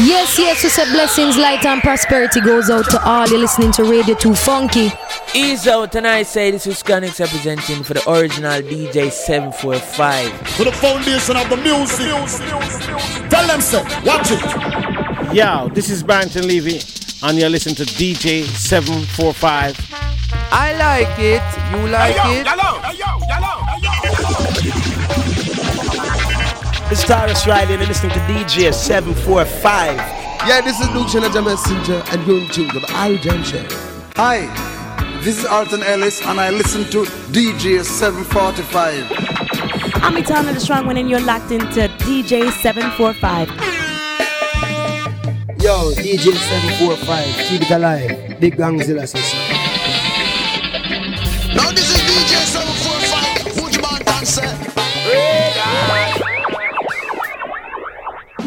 Yes, yes, we said blessings, light, and prosperity goes out to all You're listening to Radio 2 Funky. Ease out, and I say this is Chronixx representing for the original DJ 745. For the foundation of the music. Tell them so, watch it. Yo, this is Barrington Levy, and you're listening to DJ 745. I like it. You like hey, yo, it? Yellow, hey, yo, yellow, hey, yo. It's Tarrus Riley and listening to DJ 745. Yeah, this is Luke Challenger Messenger and you're in tune to the Irie Jam Show. Hi, this is Alton Ellis and I listen to DJ 745. I'm Etana the Strong One and you're locked into DJ 745. Yo, DJ 745, keep it alive. Big Gangzilla session.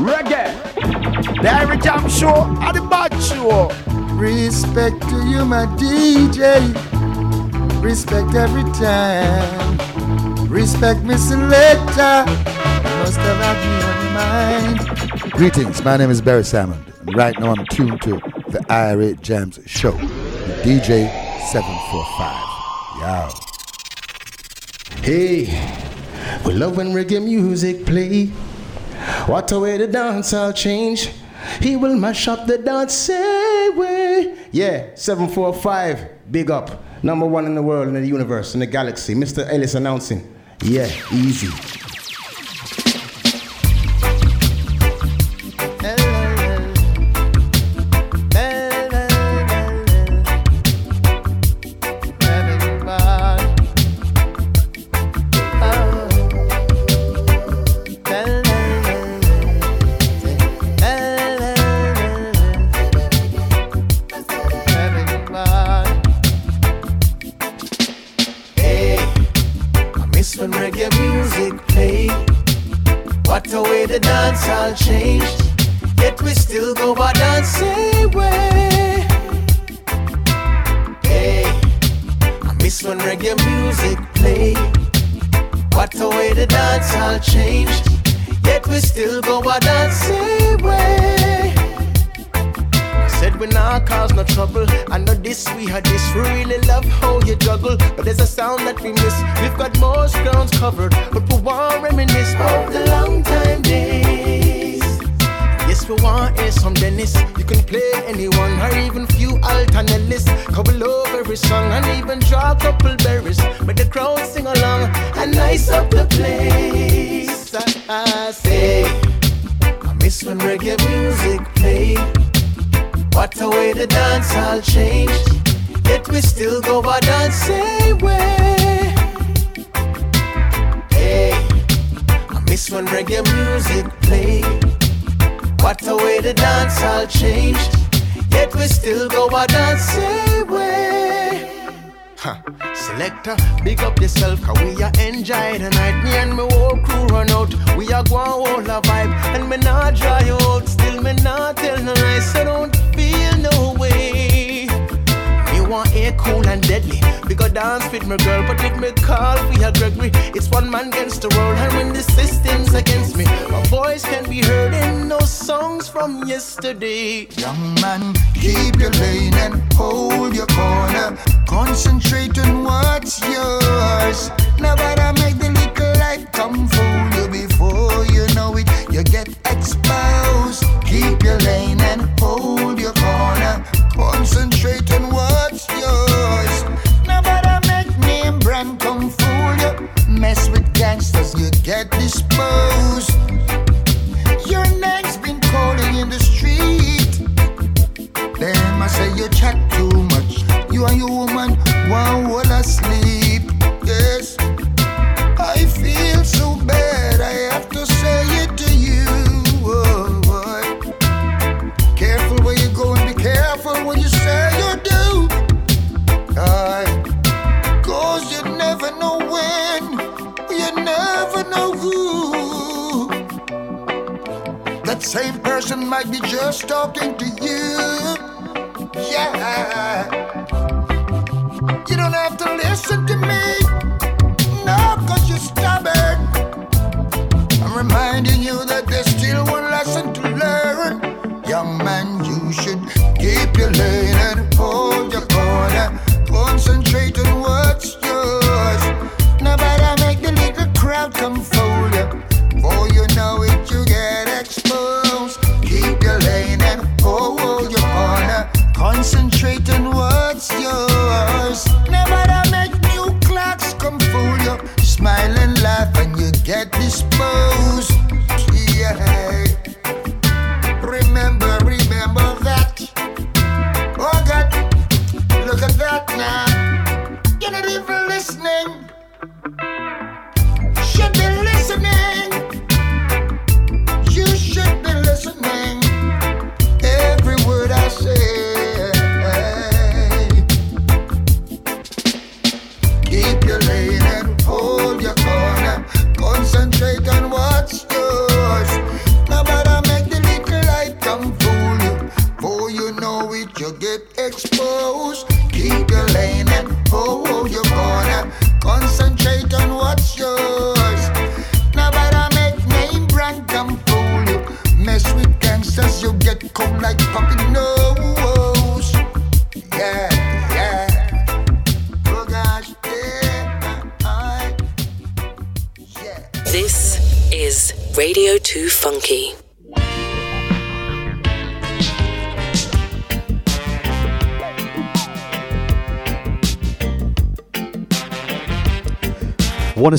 Reggae. The Irie Jam Show and the Bad Show. Respect to you, my DJ. Respect every time. Respect me selector. Must have had me on mind. Greetings, my name is Barry Salmon. And right now I'm tuned to the Irie Jamms Show. The DJ 745. Yo. Hey, we love when reggae music play. What a way the dance I'll change. He will mash up the dance way. Yeah, 745, big up. Number one in the world, in the universe, in the galaxy. Mr. Ellis announcing. Yeah, easy. man against the world, and when the system's against me, my voice can be heard in those songs from yesterday. Young man, keep your lane and hold your corner. Concentrate on what's yours. Nobody make the little life come fool you before you know it. You get exposed. Keep your lane and just talking to you. Yeah. You don't have to listen to me.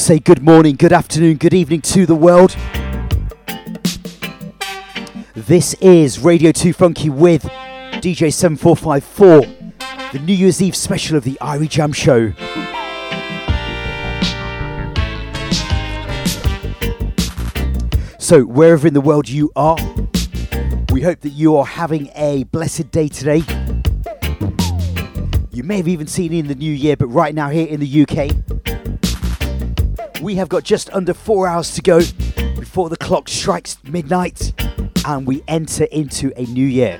Say good morning, good afternoon, good evening to the world. This is Radio 2 Funky with DJ 7454, the New Year's Eve special of the Irie Jam Show. So, wherever in the world you are, we hope that you are having a blessed day today. You may have even seen it in the new year, but right now, here in the UK, we have got just under four hours to go before the clock strikes midnight and we enter into a new year.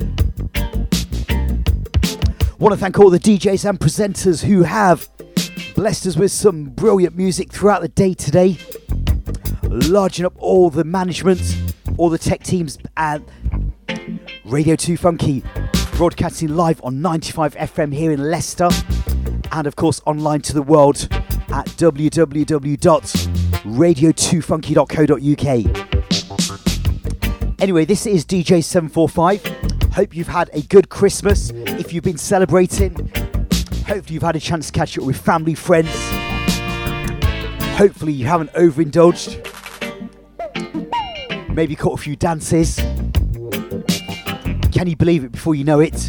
Want to thank all the DJs and presenters who have blessed us with some brilliant music throughout the day today. Larging up all the management, all the tech teams at Radio 2 Funky, broadcasting live on 95 FM here in Leicester, and of course online to the world at www.radio2funky.co.uk. Anyway, this is DJ745. Hope you've had a good Christmas. If you've been celebrating, hopefully you've had a chance to catch up with family, friends. Hopefully you haven't overindulged. Maybe caught a few dances. Can you believe it before you know it?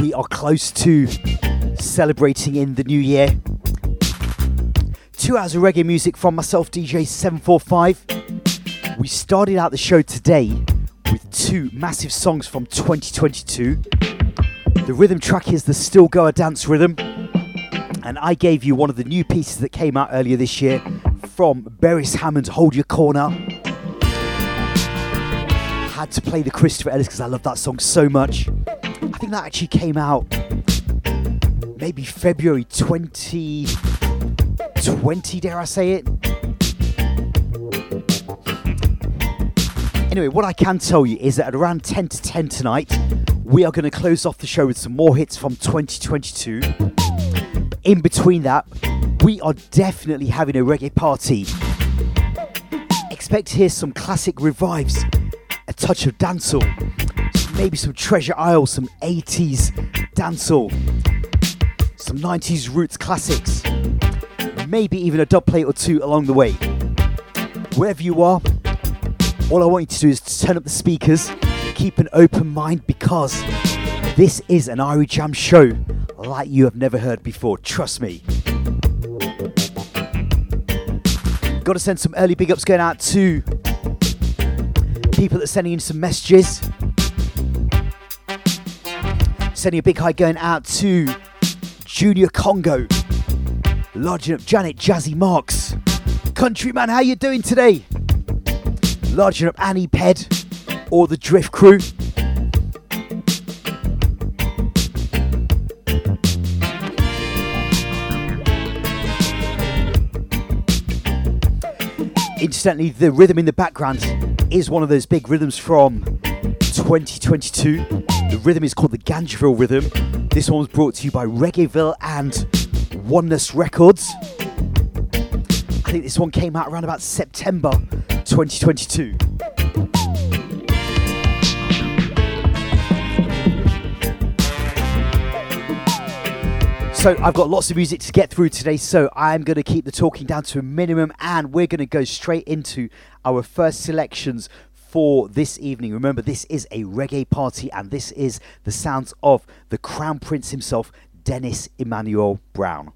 We are close to celebrating in the new year two hours of reggae music from myself, DJ 745. We started out the show today with two massive songs from 2022. The rhythm track is the Still Goer Dance Rhythm, and I gave you one of the new pieces that came out earlier this year from Beres Hammond, Hold Your Corner. Had to play the Christopher Ellis because I love that song so much. I think that actually came out maybe February 20. 20, dare I say it? Anyway, what I can tell you is that at around 10 to 10 tonight, we are going to close off the show with some more hits from 2022. In between that, we are definitely having a reggae party. Expect to hear some classic revives, a touch of dancehall, maybe some Treasure Isle, some 80s dancehall, some 90s roots classics maybe even a dub plate or two along the way. Wherever you are, all I want you to do is to turn up the speakers, keep an open mind because this is an Irie Jam show like you have never heard before. Trust me. Got to send some early big ups going out to people that are sending in some messages. Sending a big hi going out to Junior Congo. Lodging up Janet Jazzy Marks. Countryman, how you doing today? Lodging up Annie Ped or the Drift Crew. Incidentally, the rhythm in the background is one of those big rhythms from 2022. The rhythm is called the Ganjaville rhythm. This one was brought to you by Reggaeville and Oneness Records. I think this one came out around about September 2022. So I've got lots of music to get through today, so I'm going to keep the talking down to a minimum and we're going to go straight into our first selections for this evening. Remember, this is a reggae party and this is the sounds of the Crown Prince himself, Dennis Emmanuel Brown.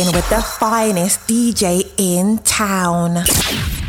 Rocking with the finest DJ in town.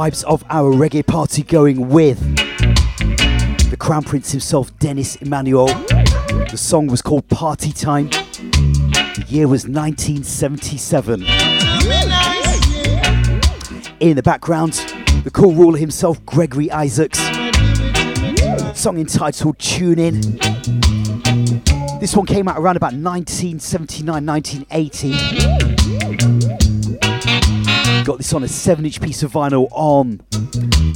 Vibes of our reggae party going with the Crown Prince himself, Dennis Emmanuel. The song was called Party Time. The year was 1977. In the background, the cool ruler himself, Gregory Isaacs. Song entitled Tune In. This one came out around about 1979, 1980. Got this on a 7 inch piece of vinyl on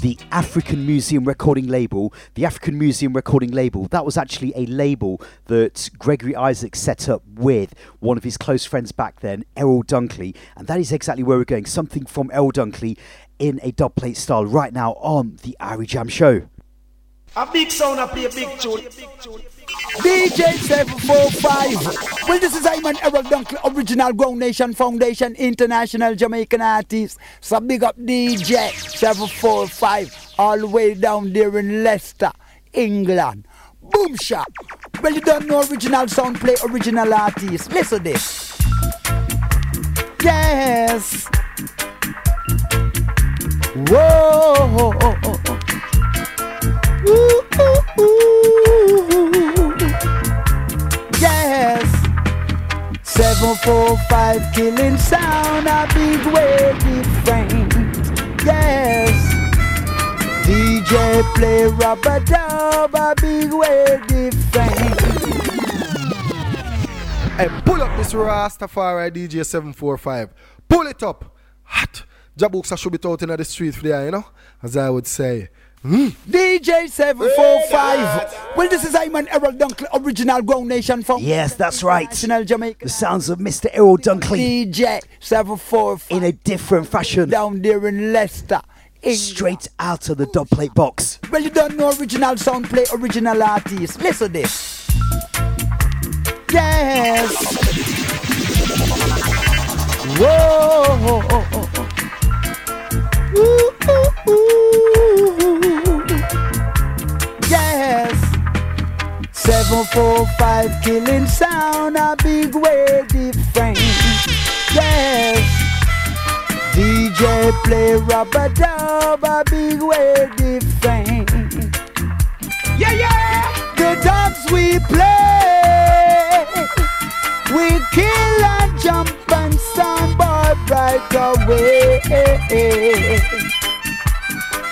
the African Museum recording label. The African Museum recording label, that was actually a label that Gregory Isaacs set up with one of his close friends back then, Errol Dunkley. And that is exactly where we're going. Something from Errol Dunkley in a dubplate style right now on the Irie Jam Show. A big sound, I play a big tune. DJ 745. Well, this is Iman Errol Dunkley, original Ground Nation Foundation, international Jamaican artist. So big up DJ 745, all the way down there in Leicester, England. Boom shop. Well, you don't know original sound play, original artist. Listen to this. Yes. Whoa. Ooh, ooh, ooh. Yes. 745 killing sound, a big way different. Yes. DJ play rubber dub, a big way different. Hey, pull up this Rastafari DJ 745. Pull it up. Hot. Jabooks I should be out in the street for there, you know? As I would say. Mm. DJ 745. Well, this is Iman Errol Dunkley, original Ground Nation from. Yes, that's right. National Jamaica. The sounds of Mr. Errol Dunkley. DJ 745. In a different fashion. Down there in Leicester. England. Straight out of the dubplate box. Well, you don't know original sound play, original artist. Listen to this. Yes. Whoa. Ooh, ooh, ooh. Yes. 745 killing sound a big way different. Yes. DJ play rubber dub a big way different. Yeah, yeah. The dubs we play, we kill and jump and soundboard right away.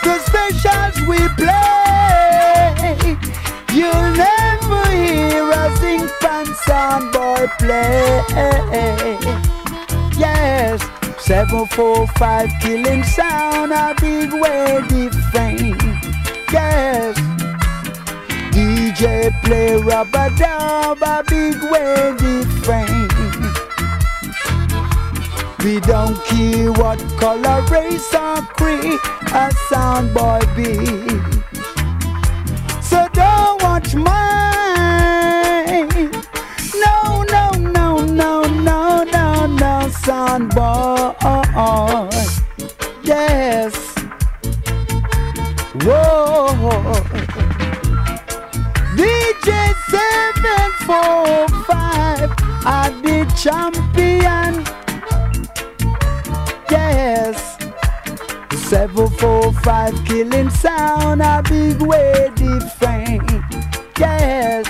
The specials we play, you'll never hear us sing pan soundboard play. Yes. 745 killing sound a big way different. Yes. DJ play rubber dub a big way different. We don't care what color, race or creed a sound boy be. So don't watch mine. No, no, no, no, no, no, no, son boy. Yes. Whoa. DJ 745 are the champion. Yes. 745 killing sound a big way different. Yes.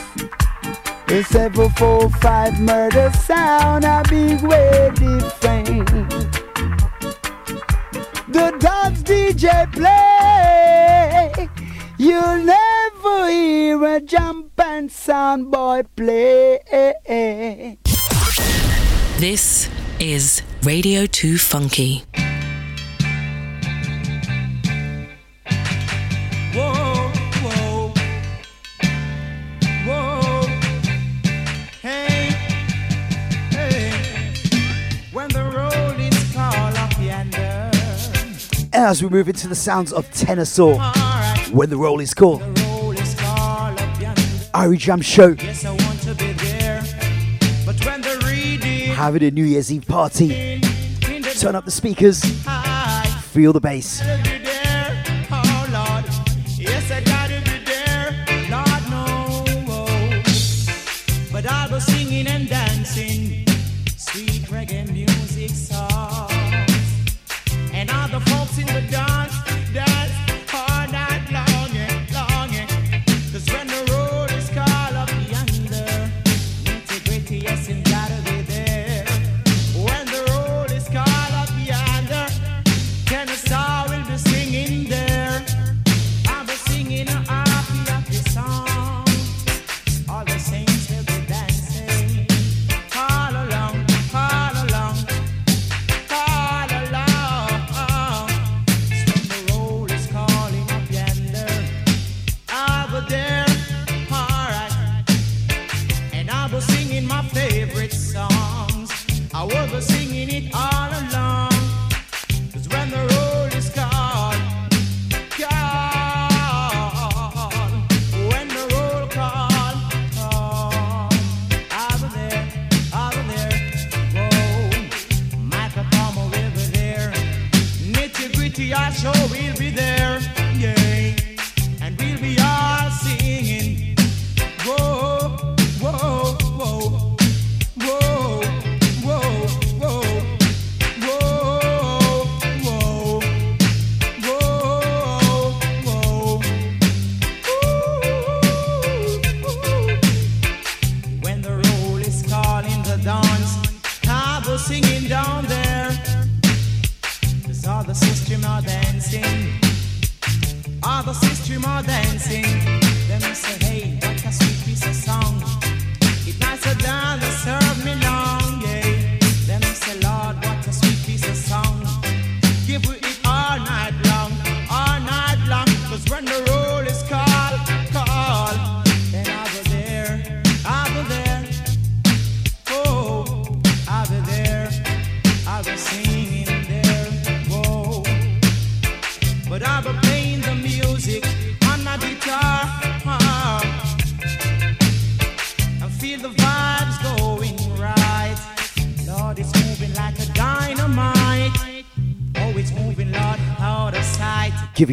The 745 murder sound a big way different. The dogs DJ play. You'll never hear a jump and sound boy play. This is Radio 2 Funky. Whoa, whoa, whoa. Hey, hey. When the road is called up yonder. As we move into the sounds of Tenor when the roll is called. Irie Jam Show. Yes, I want to be there. But when the reading Having a New Year's Eve party. Turn up the speakers. Feel the bass.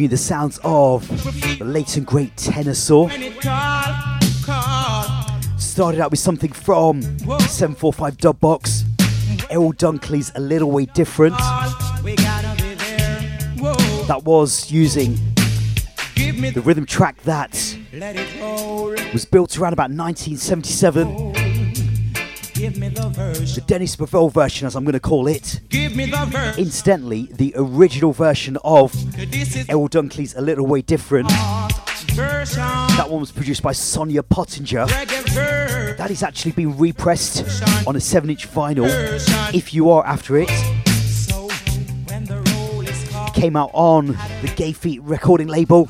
You the sounds of the late and great Saw. Started out with something from 745 Dub Box. Errol Dunkley's A Little Way Different. That was using the rhythm track that was built around about 1977. The Dennis Bovell version, as I'm going to call it. Incidentally, the original version of Errol Dunkley's A Little Way Different. That one was produced by Sonia Pottinger. That is actually been repressed on a 7 inch vinyl. If you are after it, came out on the Gay Feet recording label.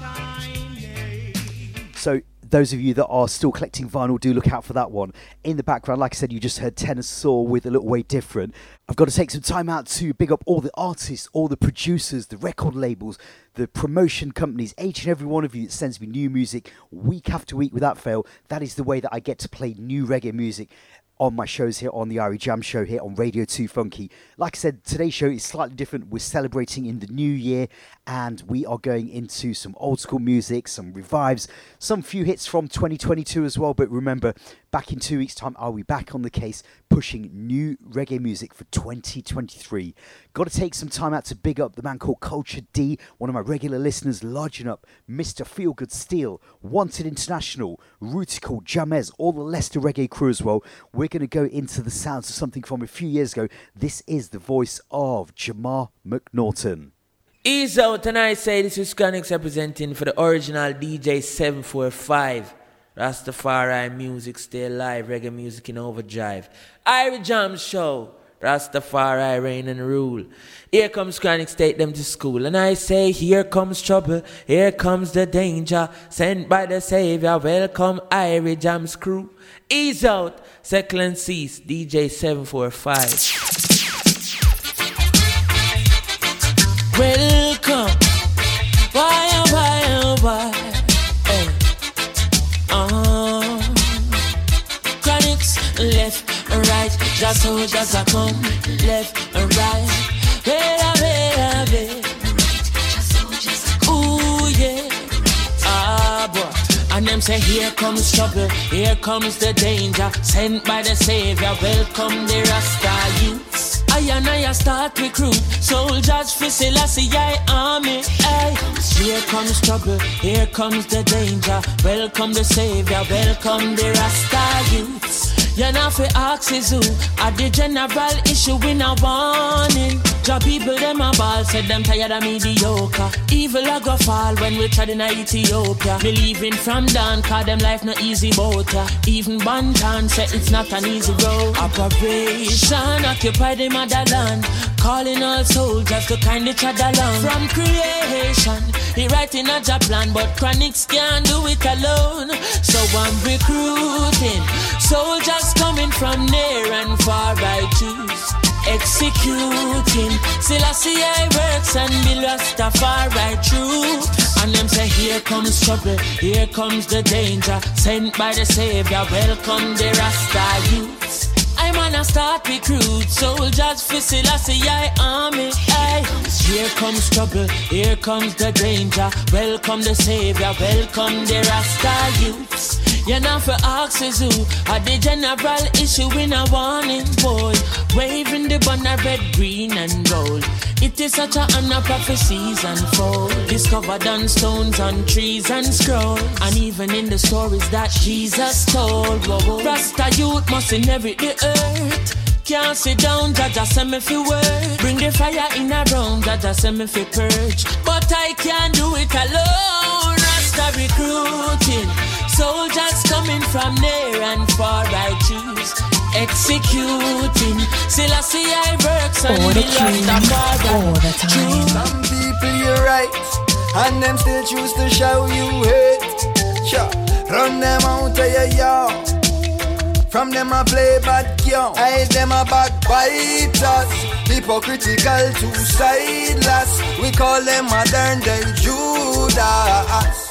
So those of you that are still collecting vinyl, do look out for that one. In the background, like I said, you just heard Tenor Saw with a little way different. I've got to take some time out to big up all the artists, all the producers, the record labels, the promotion companies, each and every one of you that sends me new music week after week without fail. That is the way that I get to play new reggae music on my shows here on the Irie Jam Show here on Radio 2 Funky. Like I said, today's show is slightly different. We're celebrating in the new year and we are going into some old school music, some revives, some few hits from 2022 as well. But remember, back in two weeks' time, are we back on the case pushing new reggae music for 2023? Got to take some time out to big up the man called Culture D, one of my regular listeners, lodging up Mr. Feelgood Steel, Wanted International, Rutical, Jamez, all the Leicester reggae crew as well. We're going to go into the sounds of something from a few years ago. This is the voice of Jamar McNaughton. Ease out and I say this is Chronixx representing for the original DJ 745. Rastafari music stay alive, reggae music in overdrive. Irie Jam Show, Rastafari reign and rule. Here comes Chronixx, take them to school. And I say, here comes trouble, here comes the danger. Sent by the Savior, welcome Irie Jam's crew. Ease out, Seckle and Cease, DJ 745. Welcome. Just so just a come. Left and right. Wait a wait. Ooh, yeah. Ah, boy. And them say, here comes trouble, here comes the danger. Sent by the Savior, welcome the Rasta youths. I and I start recruit soldiers for Selassie I army. Ay. Here comes trouble, here comes the danger. Welcome the savior, welcome the Rasta youths. You know for axes who at the general issue in a warning. Job people them a ball said them tired of mediocre. Evil a go fall when we tried in Ethiopia. Me leaving from down cause them life no easy boat. Even Banton said it's not an easy road. Operation occupy the motherland. Calling all soldiers to kindly tread along. From creation, he writing a job plan, but Chronixx can't do it alone. So I'm recruiting soldiers coming from near and far. I executing. Selassie I works and be Rastafari true. And them say, here comes trouble, here comes the danger. Sent by the Savior, welcome the Rasta youths. I'm on a start recruit soldiers for Selassie I army. Here comes trouble, here comes the danger. Welcome the Savior, welcome the Rasta youths. You're not for axes who are the general issue in a warning boy. Waving the banner red, green, and gold. It is such a honor prophecies unfold. Discovered on stones, on trees, and scrolls. And even in the stories that Jesus told. Rasta youth must inherit the earth. Can't sit down, Jaja send me fi work. Bring the fire in a room, Jaja send me fi purge. But I can't do it alone. Rasta recruiting. Soldiers coming from near and far, I choose executing. Selassie I see works and All the be Rastafari. all the time. Some people you're right, and them still choose to show you hate. Sure, run them out of your yard. From them I play bad girl, I them a backbiters. Hypocritical, two-sideless. We call them modern day Judas.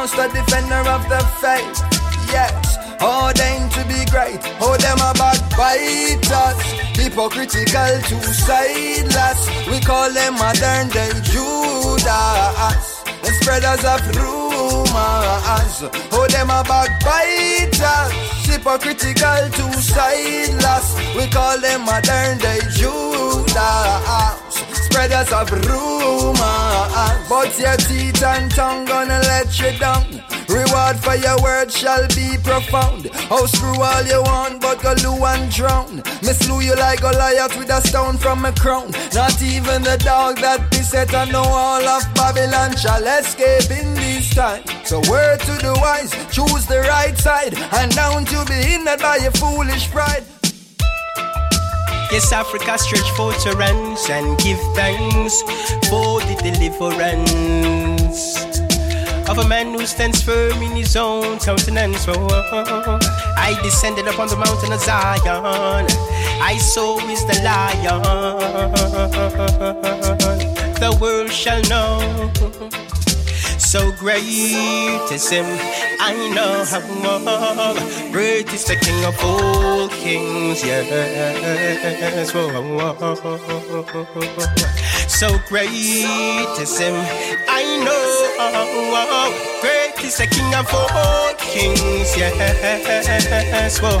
monster, defender of the faith. Yes. Ordained to be great, oh them a backbiters Hypocritical, two-sideless We call them modern day Judas. The spreaders of rumors. Oh them a backbiters Hypocritical, two-sideless We call them modern day Judas. Spreaders of rumors But your teeth and tongue gonna let you down Reward for your words shall be profound. Oh, screw all you want, but go loo and drown. Me slew you like a Goliath with a stone from a crown. Not even the dog that be set on the wall of Babylon shall escape in this time. So word to the wise, choose the right side, and down to be hindered by your foolish pride. Yes, Africa stretch for utterance and give thanks for the deliverance of a man who stands firm in his own countenance. Oh, oh, oh, oh I descended upon the mountain of Zion. I saw is the lion. The world shall know. So great is him, I know how great is the King of all kings, yes. Whoa, So great is him, I know how great is the King of all kings, yes. Whoa.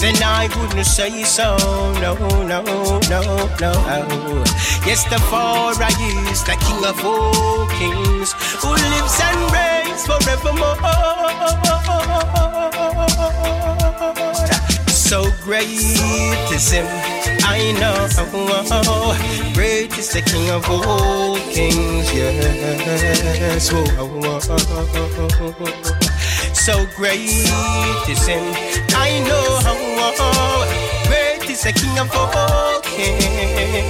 then I wouldn't say so. No, no, no, no. Yes, the Father is the King of all kings who lives and reigns forevermore. So great is Him, I know. Great is the King of all kings, yes. So great is Him, I know. How great is the King of all kings.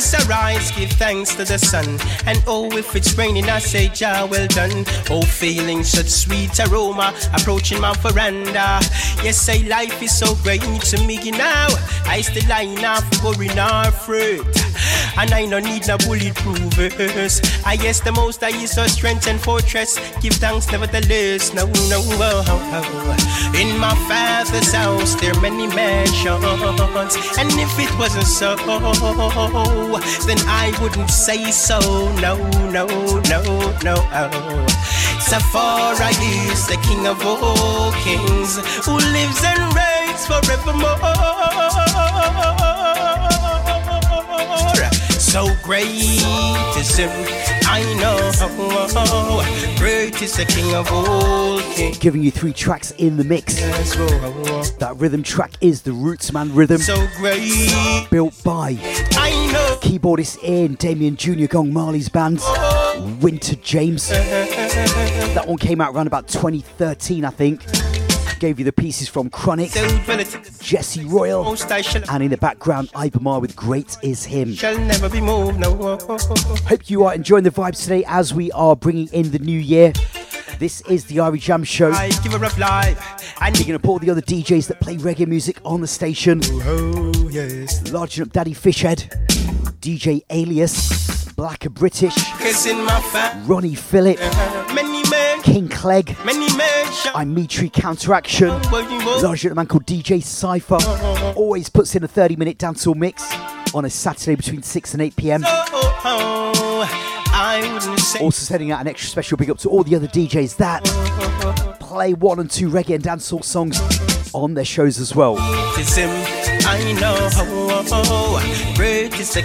As I rise, give thanks to the sun. And oh, if it's raining, I say, Jah, well done. Oh, feeling such sweet aroma, approaching my veranda. Yes, say life is so great to me now. I still line off, worrying our fruit. And I no need no bulletproof verse. I guess the most I is our strength and fortress. Give thanks nevertheless. No, no, oh, oh. In my father's house, there are many mansions. And if it wasn't so, then I wouldn't say so. No, no, no, no. Oh. Safari is the king of all kings who lives and reigns forevermore. So great is him, I know. Great is the king of all kings. Giving you three tracks in the mix. That rhythm track is the Rootsman rhythm. So great. Built by I know. keyboardist Ian Damian Jr. Gong Marley's band, Winter James. Uh-huh. That one came out around about 2013, I think. Gave you the pieces from Chronixx, Jesse Royal, and in the background, Iba MaHr with Great Is Him. Shall never be moved, no. Hope you are enjoying the vibes today as we are bringing in the new year. This is the Irie Jamms Show. I give her up live. And picking up all the other DJs that play reggae music on the station. Oh, oh yes. Larging up Daddy Fishhead, DJ Alias, Blacker British, Cause in my fat Ronnie Phillip, uh-huh. men, King Clegg. I'm Mitri Counteraction, oh, larger a man called DJ Cypher. Oh, oh, Always puts in a 30 minute dancehall mix on a Saturday between 6 and 8 pm. Oh, I wouldn't say. Also sending out an extra special big up to all the other DJs that play one and two reggae and dancehall songs on their shows as well. I know. Great is the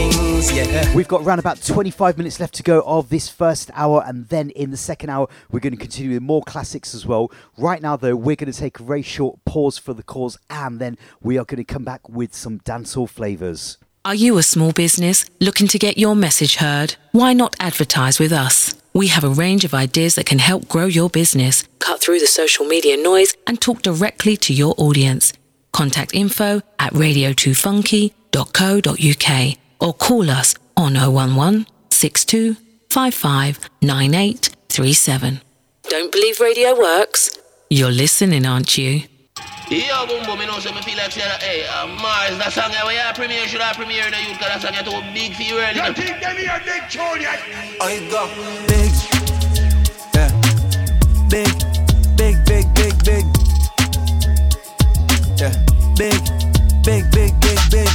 king of all kings, yeah. We've got around about 25 minutes left to go of this first hour, and then in the second hour, we're going to continue with more classics as well. Right now, though, we're going to take a very short pause for the cause, and then we are going to come back with some dancehall flavours. Are you a small business looking to get your message heard? Why not advertise with us? We have a range of ideas that can help grow your business, cut through the social media noise, and talk directly to your audience. Contact info at radio2funky.co.uk or call us on 011 62 55 9837. Don't believe radio works? You're listening, aren't you? Yo, boom boom, you know, so me feel like saying, hey, uh, Mars, that song where you premiere, should I premiere in the youth, cause that song is too big for you early. You think them here big tune yet? I go big, yeah, big, big, big, big, big, yeah, big, big, big, big, big.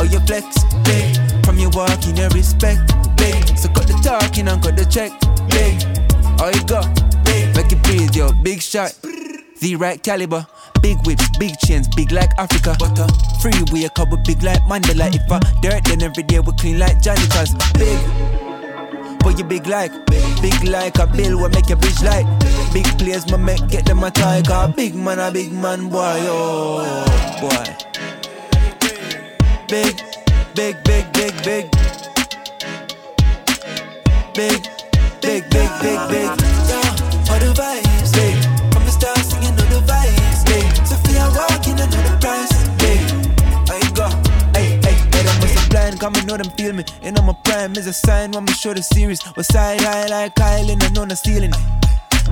Oh, you flex, big, from your walk in your respect, big. So cut the talking and cut the check, big. Oh, you go big, make it breathe, yo, big shot, the right caliber. Big whips, big chains, big like Africa. Butter. Freeway, a couple big like Mandela. If I dirt, then every day we clean like Cause big. But you big like, big like a bill will make your bitch like. Big players, my make get them a. Cause big man, a big man, boy, oh, boy. Big, big, big, big, big. Big, big, big, big, big. Yeah, all the vibes, big. From the start singing all the vibes, big. Sophia walking another price, blind, come and know them feel me. And I'm a prime is a sign when me show the series. Was side high like Kyle and I know the ceiling.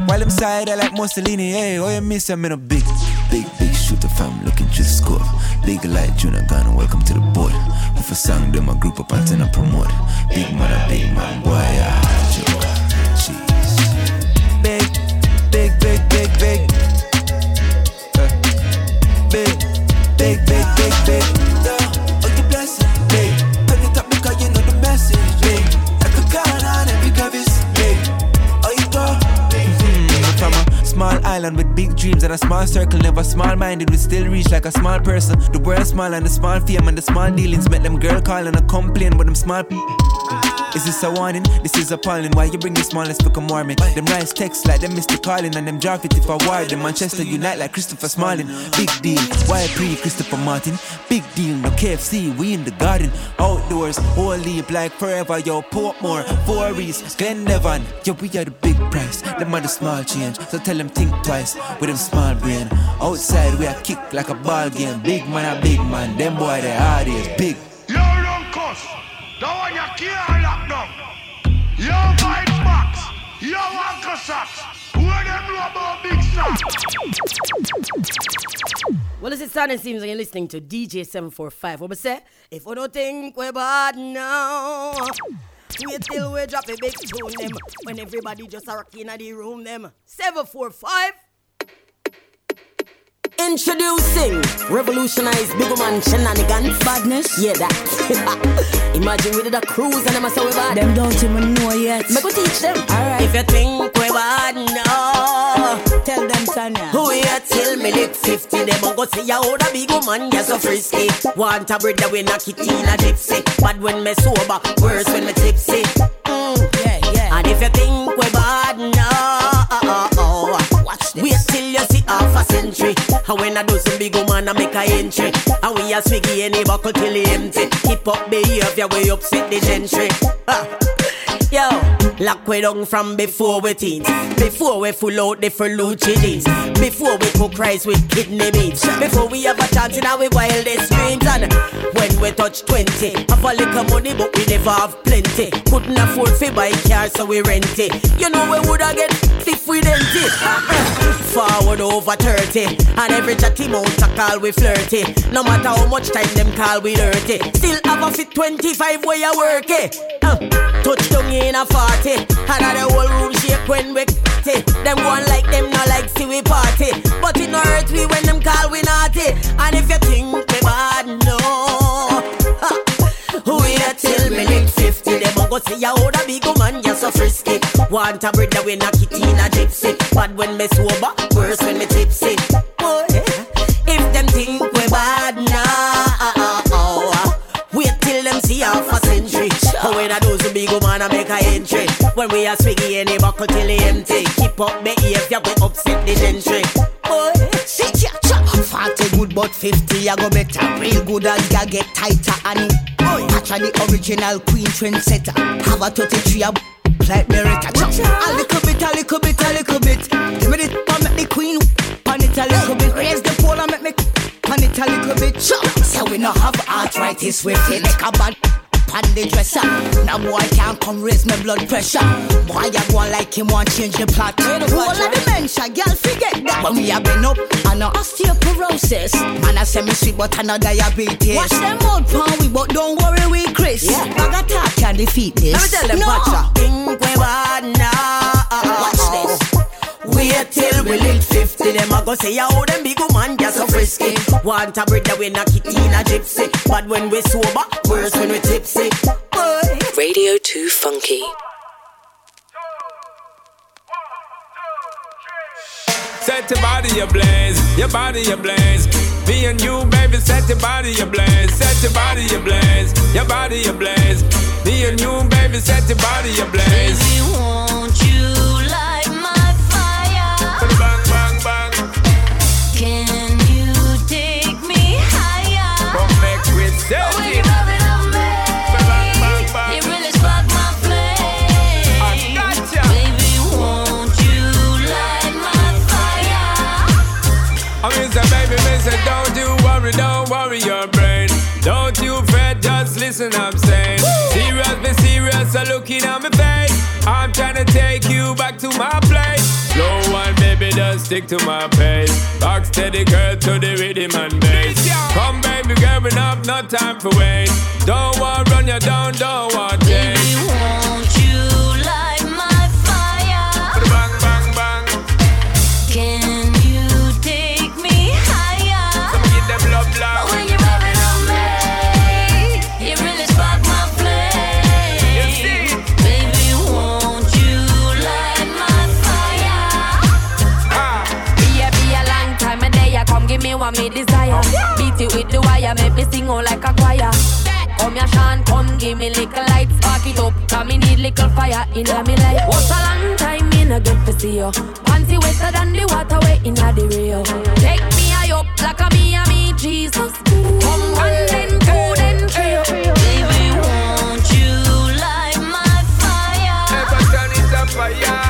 While I'm side I like Mussolini, hey, oh you miss I'm in a big, big, big shooter fam looking the scope. Big light Junior Gong, welcome to the board. With a song, them a group up and I promote. Big man, big man, boy, yeah. Jeez. Big, big, big, big, big. Uh, Big, big, big, big, big. Small island with big dreams and a small circle, never small minded, we still reach like a small person. The world small and the small fame and the small dealings make them girl call and a complain with them small people. Is this a warning? This is appalling. Why you bring the smallest for come warm? Them rise text like them Mr. Calling and them drop it if I war them. Manchester Unite like Christopher Smalling. Big deal. Why pre Christopher Martin? Big deal. No KFC. We in the garden. Outdoors. Leap like forever. Yo, Portmore. Voorhees. Glendevon. Yo, we are the big price. Them are the small change. So tell them think twice. With them small brain. Outside we are kick like a ball game. Big man a big man. Them boy they hard is big. Yo, don't cuss. That one you can't. Yo, vibes box. Yo, Uncle Socks. Where them know big socks? Well, as it sounds, it seems like you're listening to DJ 745. What we say? If we don't think we're bad now, wait till we drop a big tune them when everybody just a rock in the room them. 745. Introducing revolutionize big man shenanigans. Badness? Yeah that. Imagine we did a cruise and them a we bad. Them don't even know yet. me go teach them. Alright. If you think we bad no. Tell them, Tanya. who here till me lick 50 them go see how the big woman ya so frisky. Want a bread that we knock it in a gypsy. But when me sober worse when me tipsy. Mm. Yeah, yeah. and if you think we bad no. Watch this. Wait till you a century. And when I do some big woman I make a entry. And we a swiggy any buckle till he empty. Keep up behavior we upset the gentry. Ah. Yo, lock we down from before we teens. Before we full out the Ferlucci jeans. Before we cook rice with kidney beans. Before we have a chance in our wildest dreams. And when we touch 20, have a little money, but we never have plenty. Couldn't afford to buy car, so we rent it. You know we woulda get if we didn't it. Forward over 30. And every chatty mount a call we flirty. No matter how much time them call we dirty. Still have a fit 25 where you work it. Uh, touch down in a 40. And the whole room shake when we it. Them one like them not like see we party. But it no hurt we when them call we naughty. And if you think we bad, no. Ha. Wait till me lick 50 Them go see a older big woman, you so frisky Want a bread that we knock it in a gypsy Bad when me sober, worse when me tipsy Boy, if them think we bad now see half a century. But when I do some big woman I make a entry. When we are swiggy any buckle till it empty. Keep up behavior, we upset the gentry. Boy, sit ya, cha. 40 good but 50 I go better. Real good as ya get tighter. And boy, actually the original queen trendsetter. Have a 33 a like Beretta cha. A little bit, a little bit, a little bit. Give me the one make the queen. Pan it a little bit. Raise the pole and make me Pan it a little bit cha. So we no have arthritis with it Make a bad pan the dresser. Now boy can't come raise my blood pressure. Boy I go like him want change the plot. Whole of dementia, girl forget that. When we have been up, I know osteoporosis. Man I say me sweet but I know diabetes. Watch them out pan we but don't worry we Chris. Yeah. Bag of talk can defeat this. Let me tell them, no. Pacha. Think we bad now. Watch this. Wait till we live 50 Them a go say how them big woman just so frisky Want a bread that we knock it in a gypsy But when we sober, worse when we tipsy Boy. Radio 2 Funky. Set your body ablaze, your body ablaze. Me and you, baby, set your body ablaze, set your body ablaze, your body ablaze. Me and you, baby, set your body ablaze. Baby, don't make it so we love it. It really's like my play won't you worry, don't you worry your brain. Don't worry you listen, I'm saying. Serious, be serious, so looking at my face. I'm trying to take you back to my place. Slow one, baby, just stick to my pace. Rock steady, girl, to the rhythm and bass. Come, baby, girl, have no time for wait. Don't want run you down, don't want change. Won't me desire. Beat it with the wire, make me sing all like a choir. Come here, Sean, come give me little light, spark it up. Cause me need little fire in me life. What's a long time me no get to see you? Panty wetter than the water way in the Rio. Take me high up like a me and me Jesus. Come one then two then three. Baby, won't you light my fire? Never turn it up fire.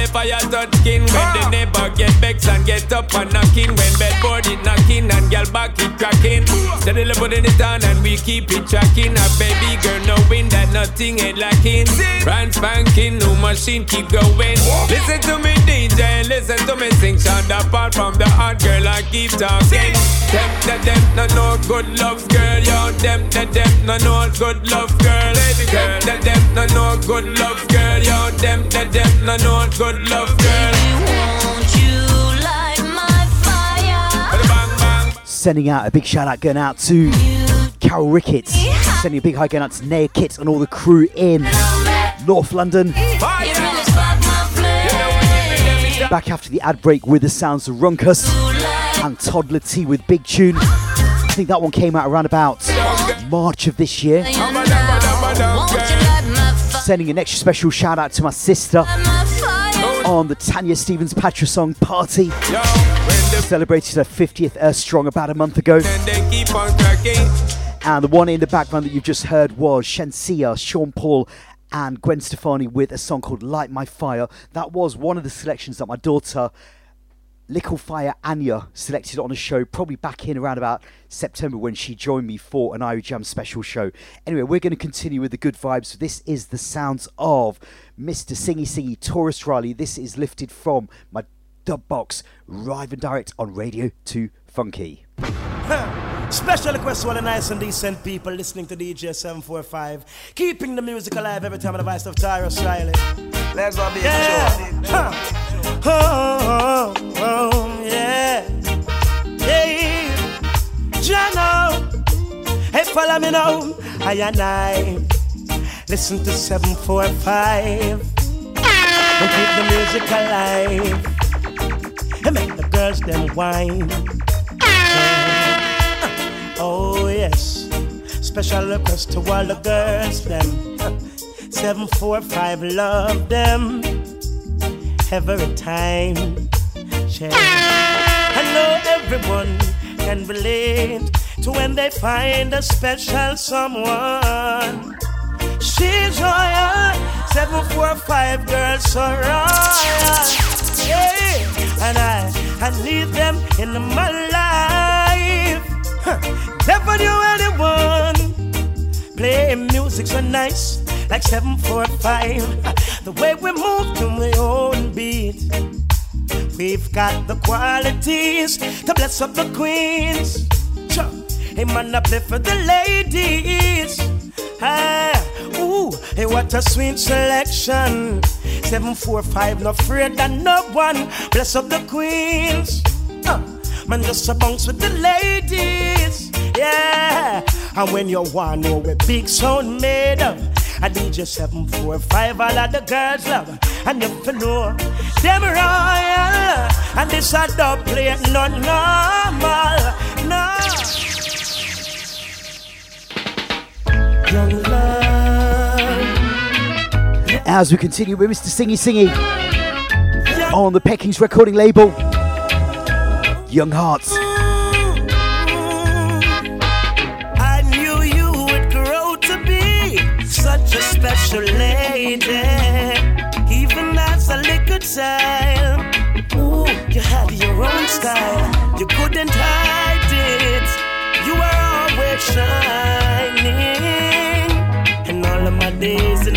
The fire touch skin. When the neighbor get vexed and get up and knocking. When bedboard it knocking and girl back it cracking. Steadily putting it on and we keep it tracking. A baby girl knowing that nothing ain't lacking. Brand spanking, new machine keep going. Listen to me DJ, listen to me sing. Shut apart from the hot girl I keep talking. Them, them, them, no no good love girl, yo. Them, them, them, no no good love girl. Them, them, them, no no good love girl, yo. Them, them, them, no no good love girl. Sending out a big shout out going out to Carol Ricketts. Sending a big hi going out to Naya Kitts and all the crew in North London. Back after the ad break with the sounds of Runkus and Toddla T with Big Tune. I think that one came out around about March of this year. Sending an extra special shout out to my sister on the Tanya Stephens Patra song party. Celebrated her 50th Earth uh, Strong about a month ago. And the one in the background that you've just heard was Shenseea, Sean Paul, and Gwen Stefani with a song called Light My Fire. That was one of the selections that my daughter Lickle Fire Anya selected on a show probably back in around about September when she joined me for an Irie Jamms special show. Anyway, we're going to continue with the good vibes. This is the sounds of Mr. Singy Singy Tarrus Riley. This is lifted from my dub box, live and direct on Radio 2 Funky. Special request to all the nice and decent people listening to DJ 745. Keeping the music alive every time on the voice of Tarrus Riley. Let's go, be yeah. Huh. Oh, oh, oh, yeah. Yeah. Jano. Hey, follow me now. I and I. Listen to 745. And keep the music alive. And make the girls them whine. Uh, oh yes, special request to all the girls them. Uh, four five love them every time. Yeah. I know everyone can relate to when they find a special someone. She's royal, seven four five girls so royal. Yeah, and I I need them in my life. Huh. Never knew anyone playing music so nice like 745. The way we move to my own beat. We've got the qualities to bless up the queens. Hey man, I play for the ladies. Ah, ooh, hey, what a sweet selection. 745, no afraid that no one. Bless up the queens. Uh. Man, just a bounce with the ladies. Yeah. And when you want know what big sound made of, I DJ 745, all of the girls love. And you feel know, them royal. And this a dub plate, not normal. No. Young love. As we continue with Mr. Singy Singy on the Peckings recording label. Young Hearts. I knew you would grow to be such a special lady, even as a child. You had your own style, you couldn't hide it. You were always shining, and all of my days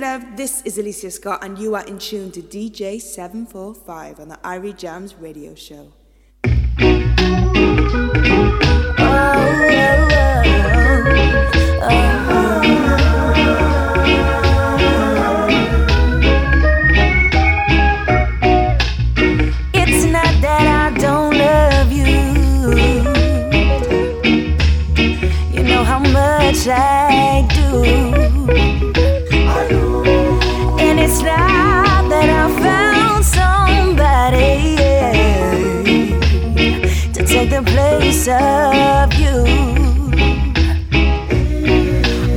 love, this is Aleighcia Scott, and you are in tune to DJ 745 on the Irie Jamms radio show. Oh, it's of you.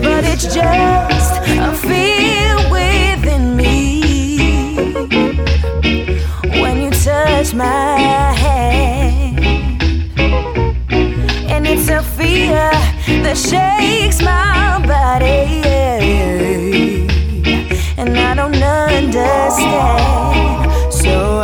But it's just a within me when you touch my hand. And it's a fear that shakes my body. And I don't understand. So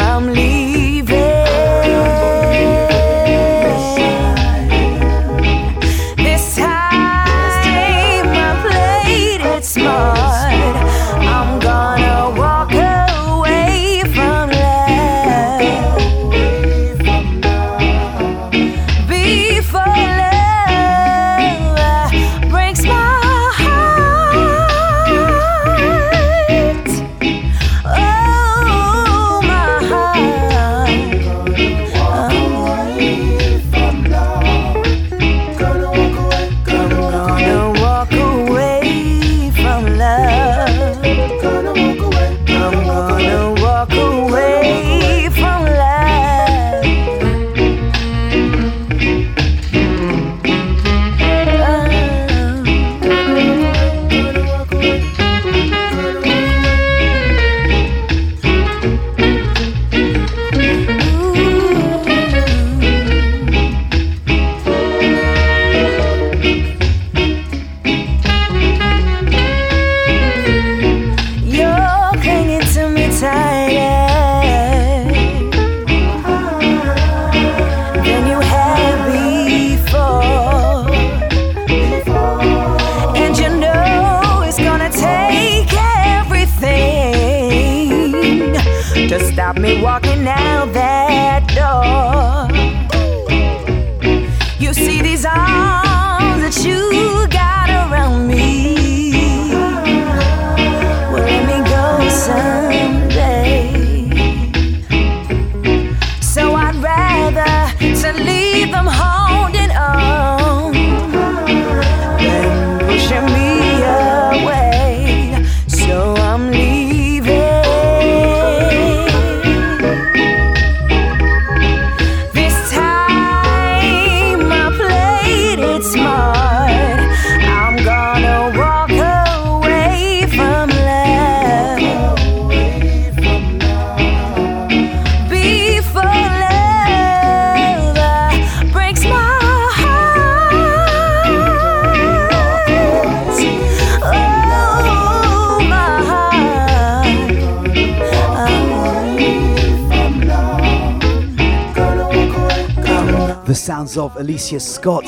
Aleighcia Scott,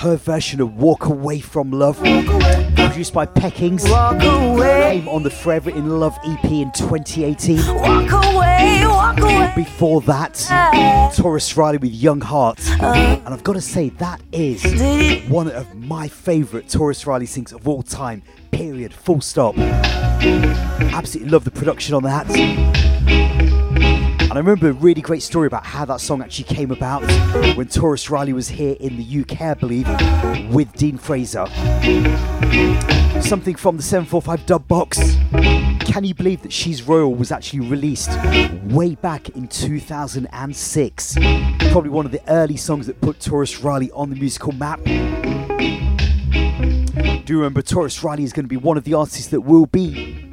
her version of Walk Away from Love, produced by Peckings, came on the Forever in Love EP in 2018. Walk away, walk away. Before that, Tarrus Riley with Young Heart. Uh. And I've got to say, that is one of my favourite Tarrus Riley sings of all time. Period. Full stop. Absolutely love the production on that. And I remember a really great story about how that song actually came about when Tarrus Riley was here in the UK, I believe, with Dean Fraser. Something from the 745 dub box. Can you believe that She's Royal was actually released way back in 2006? Probably one of the early songs that put Tarrus Riley on the musical map. Do remember Tarrus Riley is going to be one of the artists that will be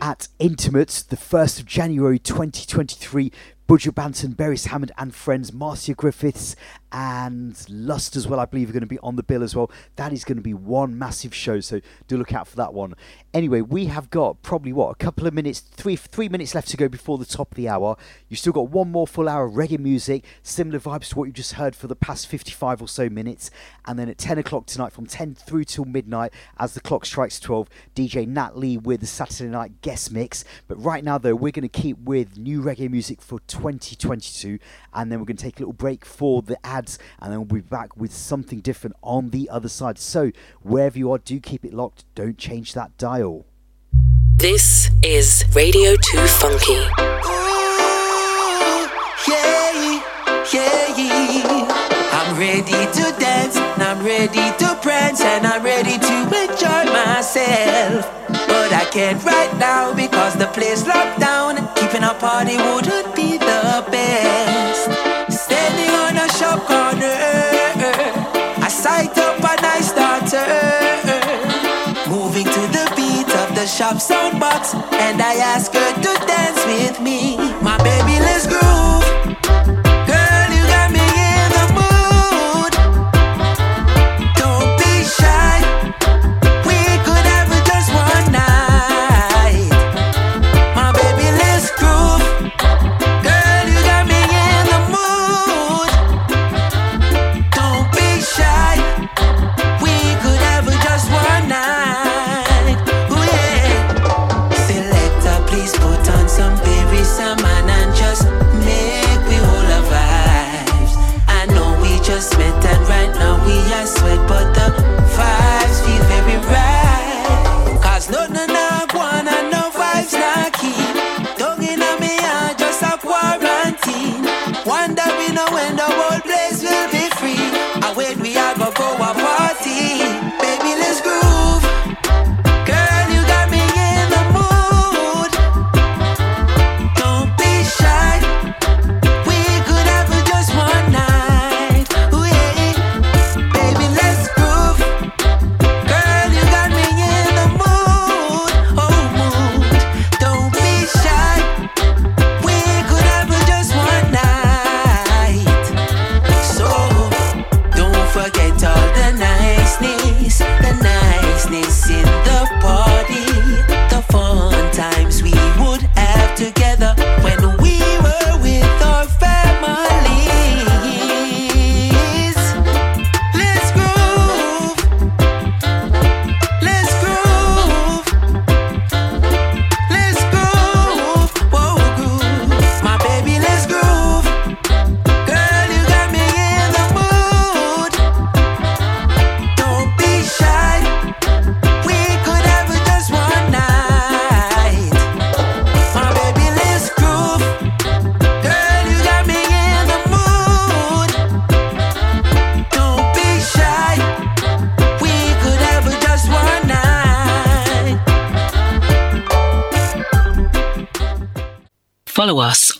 at Intimate, the 1st of January 2023. Buju Banton, Beres Hammond and friends, Marcia Griffiths and Lust as well, I believe, are going to be on the bill as well. That is going to be one massive show, so do look out for that one. Anyway, we have got probably what a couple of minutes, three three minutes left to go before the top of the hour. You've still got one more full hour of reggae music, similar vibes to what you just heard for the past 55 or so minutes, and then at 10 o'clock tonight, from 10 through till midnight, as the clock strikes 12, DJ Nat Lee with the Saturday night guest mix. But right now, though, we're going to keep with new reggae music for 2022, and then we're going to take a little break for the ads, and then we'll be back with something different on the other side. So, wherever you are, do keep it locked. Don't change that dial. This is Radio 2 Funky. yeah, yeah, yeah. I'm ready to dance, and I'm ready to prance, and I'm ready to enjoy myself. But I can't right now because the place locked down. Keeping a party wouldn't be the best. Shop corner, eh. I sight up a nice daughter. Moving to the beat of the shop sound box, and I ask her to dance with me.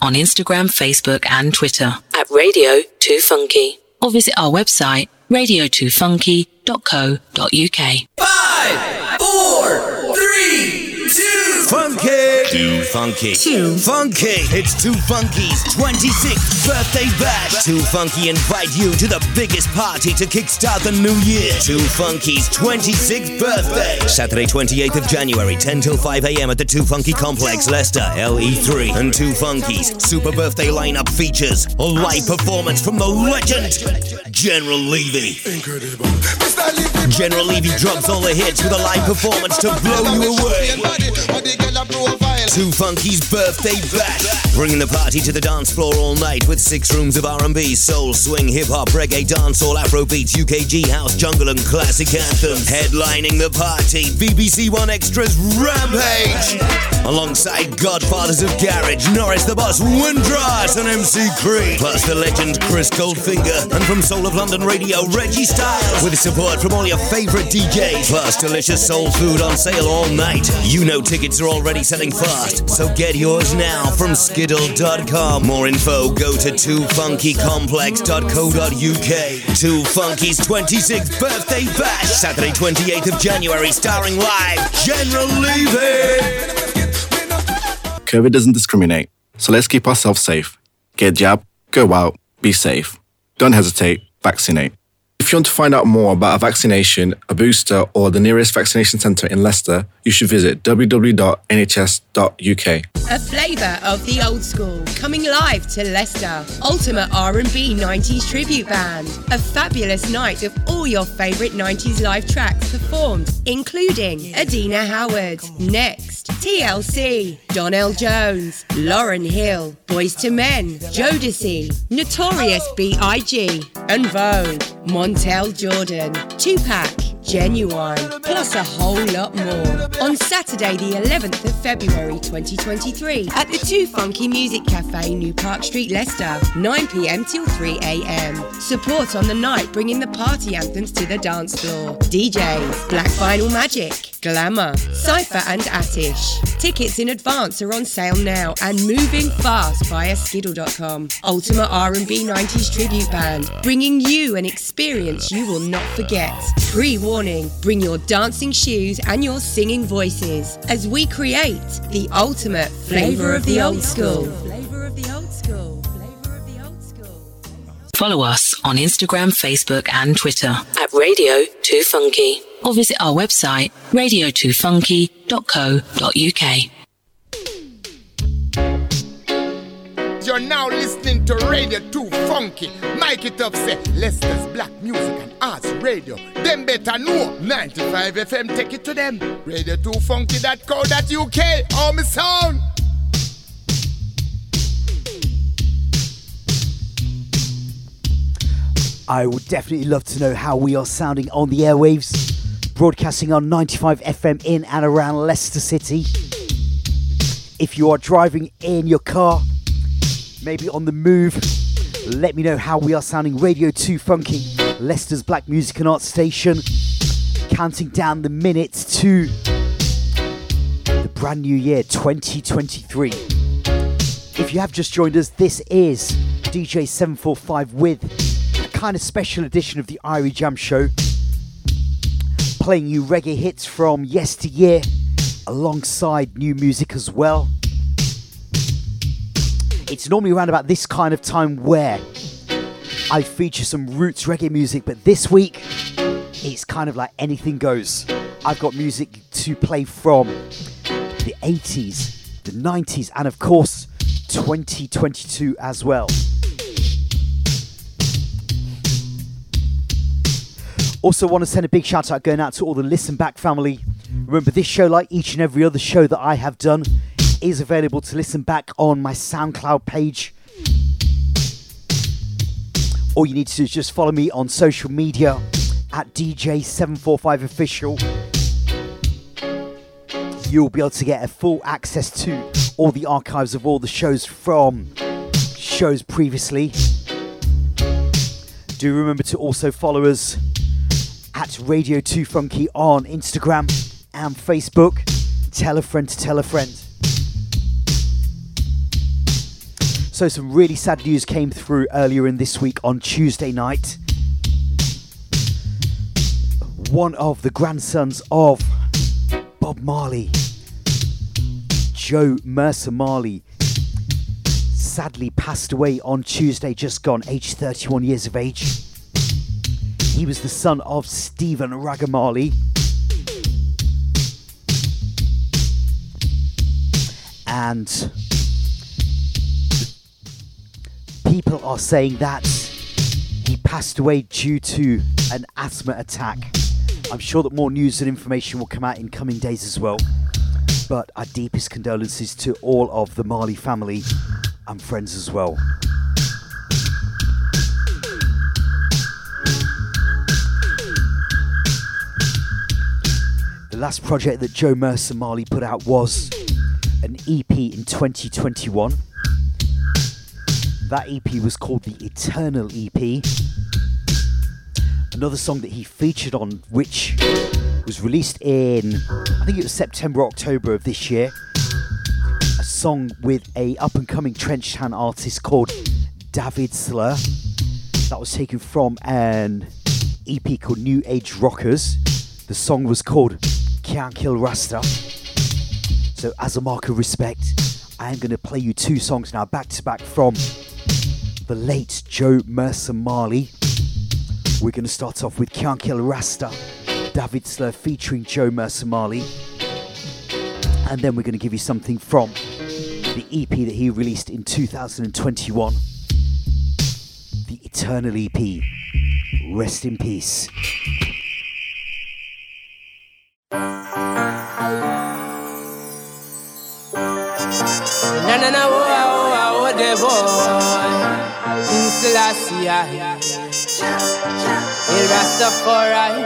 On Instagram, Facebook, and Twitter at Radio 2 Funky or visit our website radio2funky.co.uk. funky. Too funky. It's Too Funky's 26th birthday bash. Too Funky invite you to the biggest party to kickstart the new year. Too Funky's 26th birthday. Saturday, 28th of January, 10 till 5 a.m. at the Too Funky Complex, Leicester, LE3. And Too Funky's super birthday lineup features a live performance from the legend, General Levy. Incredible. General Levy drops all the hits with a live performance to blow you away. Too Funky's birthday bash, bringing the party to the dance floor all night with six rooms of R&B, soul, swing, hip hop, reggae, dancehall, Afrobeats, UKG, house, jungle, and classic anthems. Headlining the party, BBC One Extras Rampage, alongside Godfathers of Garage, Norris the Boss, Windross, and MC Creed, plus the legend Chris Goldfinger, and from Soul of London Radio, Reggie Styles, with the support from all your favorite DJs, plus delicious soul food on sale all night. You know tickets are already selling fast, so get yours now from skiddle.com. More info, go to 2funkycomplex.co.uk. 2 Funky's 26th birthday bash, Saturday 28th of January, starring live General Levy. COVID doesn't discriminate, so let's keep ourselves safe. Get jab, go out, be safe. don't hesitate, vaccinate. If you want to find out more about a vaccination, a booster, or the nearest vaccination centre in Leicester, you should visit www.nhs.uk. A flavour of the old school coming live to Leicester. Ultimate R&B 90s tribute band. A fabulous night of all your favourite 90s live tracks performed, including Adina Howard, Next, TLC, Donell Jones, Lauryn Hill, Boyz II Men, Jodeci, Notorious B.I.G. En Vogue, Montel Jordan, Tupac, Ginuwine, plus a whole lot more. On Saturday, the 11th of February 2023, at the Two Funky Music Cafe, New Park Street, Leicester, 9 pm till 3 am. Support on the night, bringing the party anthems to the dance floor. DJs, Black Vinyl Magic, Glamour, Cypher, and Attish. Tickets in advance are on sale now and moving fast via Skiddle.com. Ultimate R&B 90s tribute band, bringing you an experience you will not forget. Pre-warning, bring your dancing shoes and your singing voices as we create the ultimate flavor of the old school. Follow us on Instagram, Facebook, and Twitter at Radio 2 Funky or visit our website radio2funky.co.uk. You're now listening to Radio 2 Funky. Mike it up, say Leicester's Black Music and Arts Radio. Them better know 95 FM, take it to them. Radio 2 Funky.co.uk. Oh, me sound. I would definitely love to know how we are sounding on the airwaves, broadcasting on 95 FM in and around Leicester City. If you are driving in your car, maybe on the move, let me know how we are sounding. Radio 2 Funky, Leicester's Black Music and Arts Station, counting down the minutes to the brand new year 2023. If you have just joined us, this is DJ 745 with a kind of special edition of the Irie Jamms Show, playing you reggae hits from yesteryear alongside new music as well. It's normally around about this kind of time where I feature some roots reggae music, but this week it's kind of like anything goes. I've got music to play from the 80s, the 90s, and of course 2022 as well. Also, want to send a big shout out going out to all the Listen Back family. Remember, this show, like each and every other show that I have done, is available to listen back on my SoundCloud page. All you need to do is just follow me on social media at DJ745official. You'll be able to get a full access to all the archives of all the shows from shows previously. Do remember to also follow us at Radio 2 Funky on Instagram and Facebook. Tell a friend to tell a friend. So, some really sad news came through earlier in this week on Tuesday night. One of the grandsons of Bob Marley, Jo Mersa Marley, sadly passed away on Tuesday, just gone, aged 31 years of age. He was the son of Stephen Ragga Marley. And people are saying that he passed away due to an asthma attack. I'm sure that more news and information will come out in coming days as well. But our deepest condolences to all of the Marley family and friends as well. The last project that Jo Mersa Marley put out was an EP in 2021. That EP was called the Eternal EP. Another song that he featured on, which was released in, I think it was September, October of this year. A song with a up and coming trench town artist called David Slur. That was taken from an EP called New Age Rockers. The song was called Can't Kill Rasta. So, as a mark of respect, I am going to play you two songs now back to back from the late Jo Mersa Marley. We're going to start off with Can't Kill Rasta, David Slur featuring Jo Mersa Marley. And then we're going to give you something from the EP that he released in 2021, the Eternal EP. Rest in peace. na na na oh, oh, oh, boy Selassie I El Rastafari.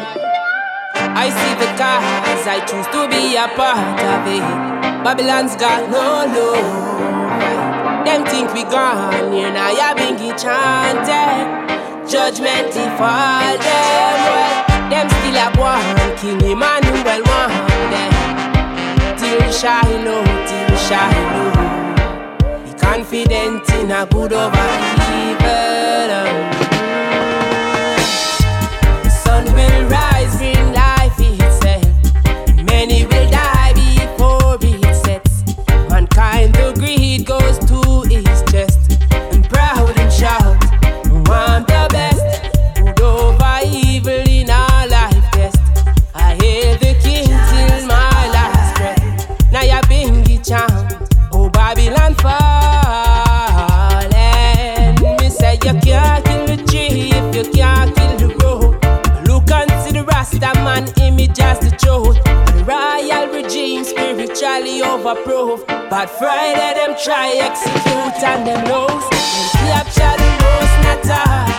I see the cause I choose to be a part of it. Babylon's got no love Them think we gone Here now ya been enchanted. Judgment if all them well Them still a one King Emmanuel one them Till Shiloh, till Shiloh Be confident in a good over better. overproof. But Friday them try execute and them lose. Them capture the most natter.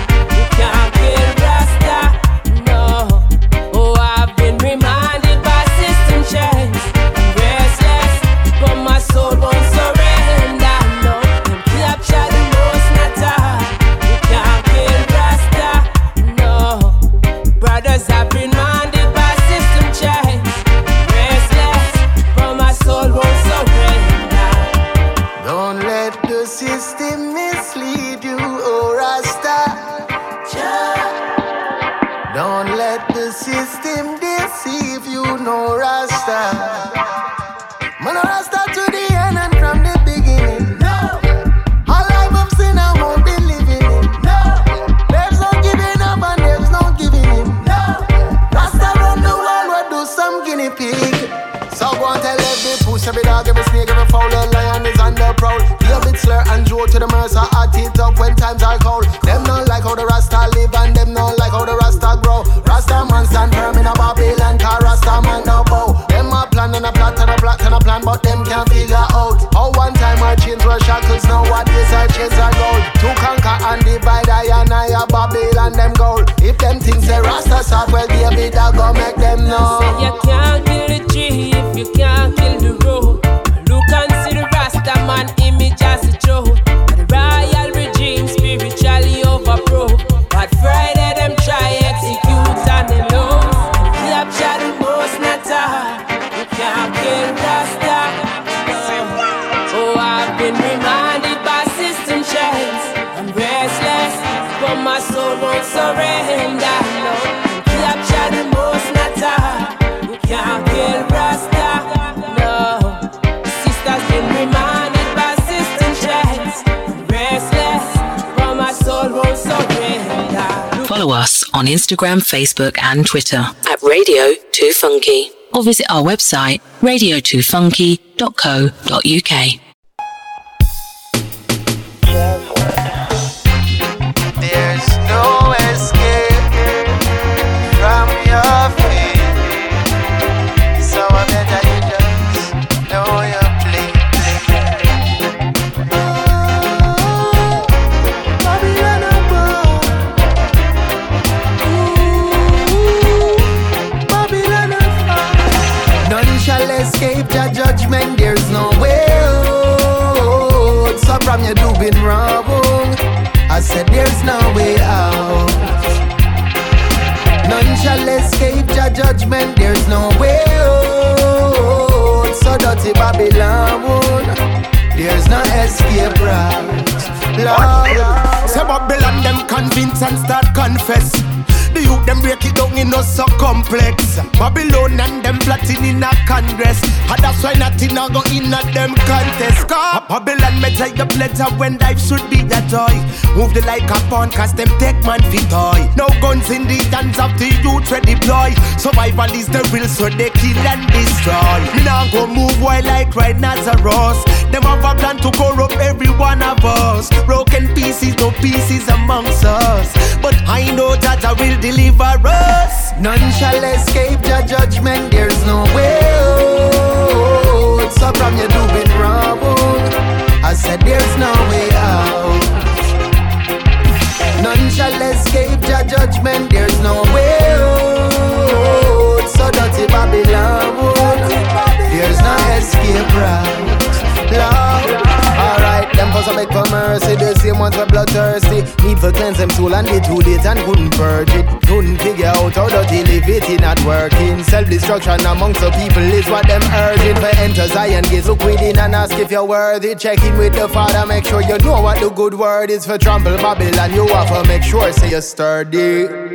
on Instagram, Facebook, and Twitter at Radio 2 Funky or visit our website radio2funky.co.uk. Babylon and them plotting in a congress. And that's why nothing a go in a them contest. Cause Babylon me tell you pleasure when life should be a joy. Move the like a pawn, cause them take man fit toy. No guns in the hands of the youth we deploy. Survival is the real, so they kill and destroy. Me now go move while like right Nazareth. Them have a plan to corrupt every one of us. Broken pieces, no pieces amongst us. But I know that I will deliver us. None shall escape your judgment, there's no way out. So from you doing wrong, I said there's no way out. None shall escape your judgment, there's no way out. So dirty Babylon, there's no escape route. Cause I beg for mercy. The same ones were bloodthirsty. Need for cleanse them soul and they too late and couldn't purge it. Couldn't figure out how dirty live it not working. Self destruction amongst the people is what them urging. For enter Zion gates, look within and ask if you're worthy. Check in with the Father, make sure you know what the good word is for trample Babylon. You have to make sure say you're sturdy.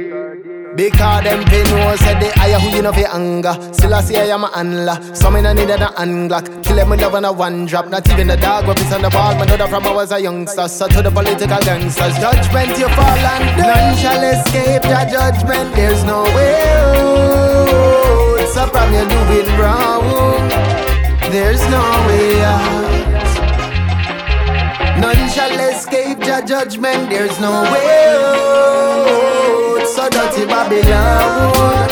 Because them pay no said they hire who you know for anger. Still I say I am a handler. Some in a need unglock. Kill them with love on a one drop. Not even the dog weapons on the ball. My daughter from I was a youngster. So to the political gangsters. Judgment you fall and None shall escape the judgment. There's no way out. So from you doing wrong. There's no way out. None shall escape your judgment. There's no way out. So dirty Babylon.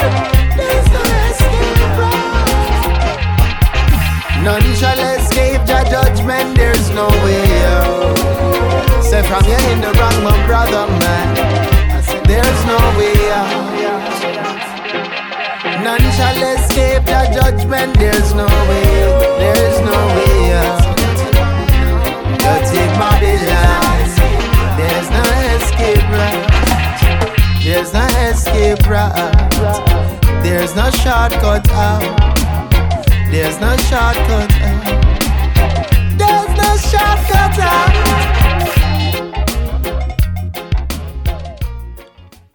Escape None shall escape your judgment. There's no way out. Say from you in the wrong, my brother, man. I said there's no way out. None shall escape your judgment. There's no way. out. There's no way out. Dirty Babylon. There's no escape route. There's no escape route. There's no shortcut out. There's no shortcut out. There's no shortcut out.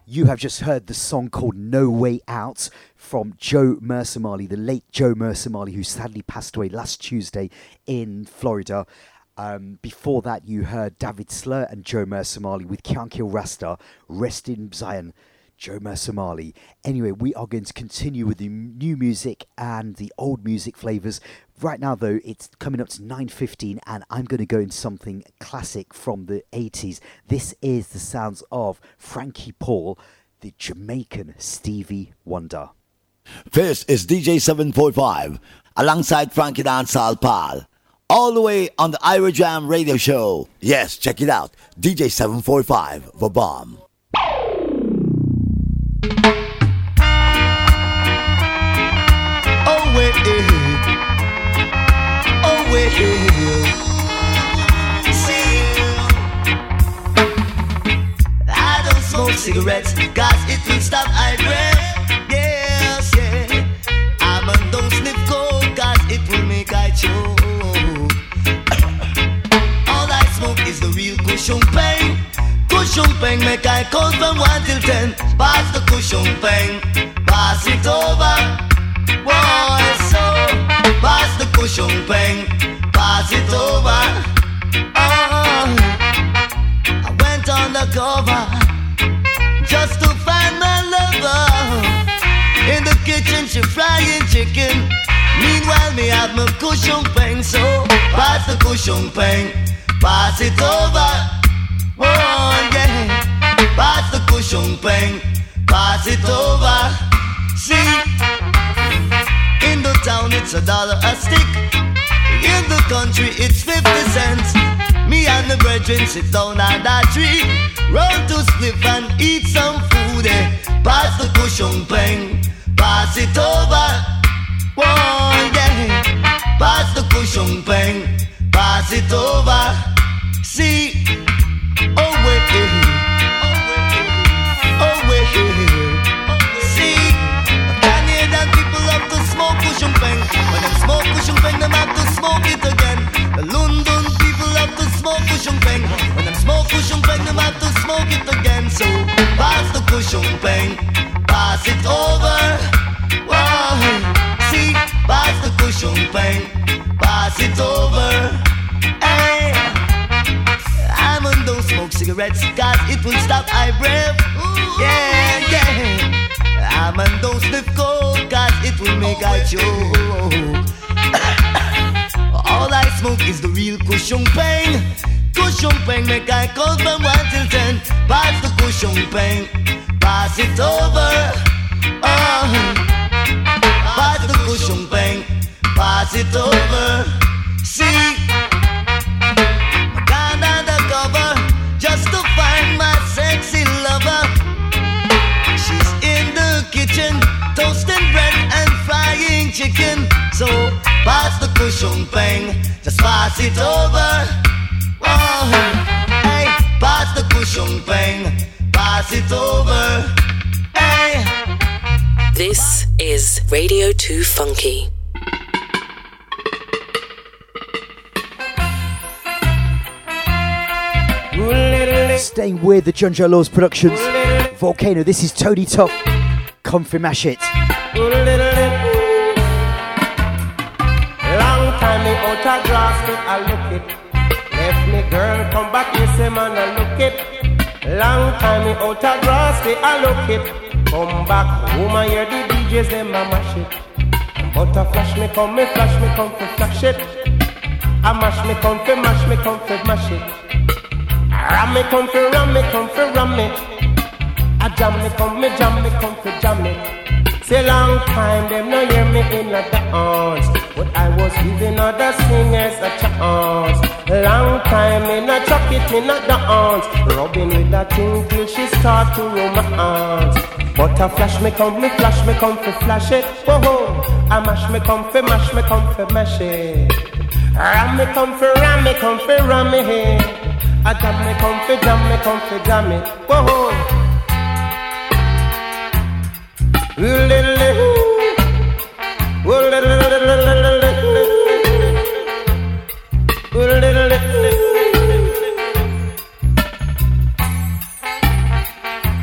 You have just heard the song called No Way Out from Jo Mersa Marley, the late Jo Mersa Marley, who sadly passed away last Tuesday in Florida. Um, before that, you heard David Slur and Jo Mersa Marley with Can't Kill Rasta, Rest in Zion. Jo Mersa Marley. Anyway, we are going to continue with the new music and the old music flavors. Right now, though, it's coming up to 9.15 and I'm going to go into something classic from the 80s. This is the sounds of Frankie Paul, the Jamaican Stevie Wonder. This is DJ 745 alongside Frankie Dancehall Paul. All the way on the Irie Jamms radio show. Yes, check it out. DJ 745, The Bomb. Oh wait, eh, eh. oh wait. Eh, See, I don't smoke cigarettes, cause it will stop eye breath. Cushion pain. Cushion pain make I count from 1 till 10. Pass the cushion pain, pass it over. Boy, so pass the cushion pain, pass it over. Oh, uh-huh. I went on the cover just to find my lover. In the kitchen, she frying chicken. Meanwhile, me have my cushion pain, so pass the cushion pain, pass it over. Oh yeah, pass the cushion pain, pass it over. See, in the town it's a dollar a stick. In the country it's fifty cents. Me and the brethren sit down on that tree, roll to spliff and eat some food. Eh. Pass the cushion pain, pass it over. Oh yeah, pass the cushion pain, pass it over. See, oh wait, eh, cigarettes, cause it will stop eye breath. Yeah, yeah. I'm on those lift coke, cause it will make I oh, choke. All I smoke is the real cushion pain. Cushion pain make I count from one till ten. Pass the cushion pain, pass it over. Oh, pass the cushion pain, pass it over. Pass the cushion pain, just pass it over. Oh, hey, pass the cushion pain, pass it over. Hey. This is Radio 2 Funky. Staying with the Junjo Lawes Productions. Volcano, this is Tony Tuff. Comfy Mash It. Long time me out a grass me look it. Come back home I hear the DJs them a mash it. But a flash me come me flash me come fi flash it. I mash me come fi mash me come fi mash it. Ram me come fi ram me come fi ram it. I jam me come me jam me come fi jam it. Say long time them no hear me in a dance, but I was giving other singers a chance. Long time in a it in a dance, rubbing with that thing till she start to romance. But a flash me come, me flash me come fi flash it. Whoa I mash me come fi mash me come fi mash it. Ram me come fi ram me come fi ram it. I jam me come fi jam me come fi jam it. Whoa whoa.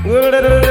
Me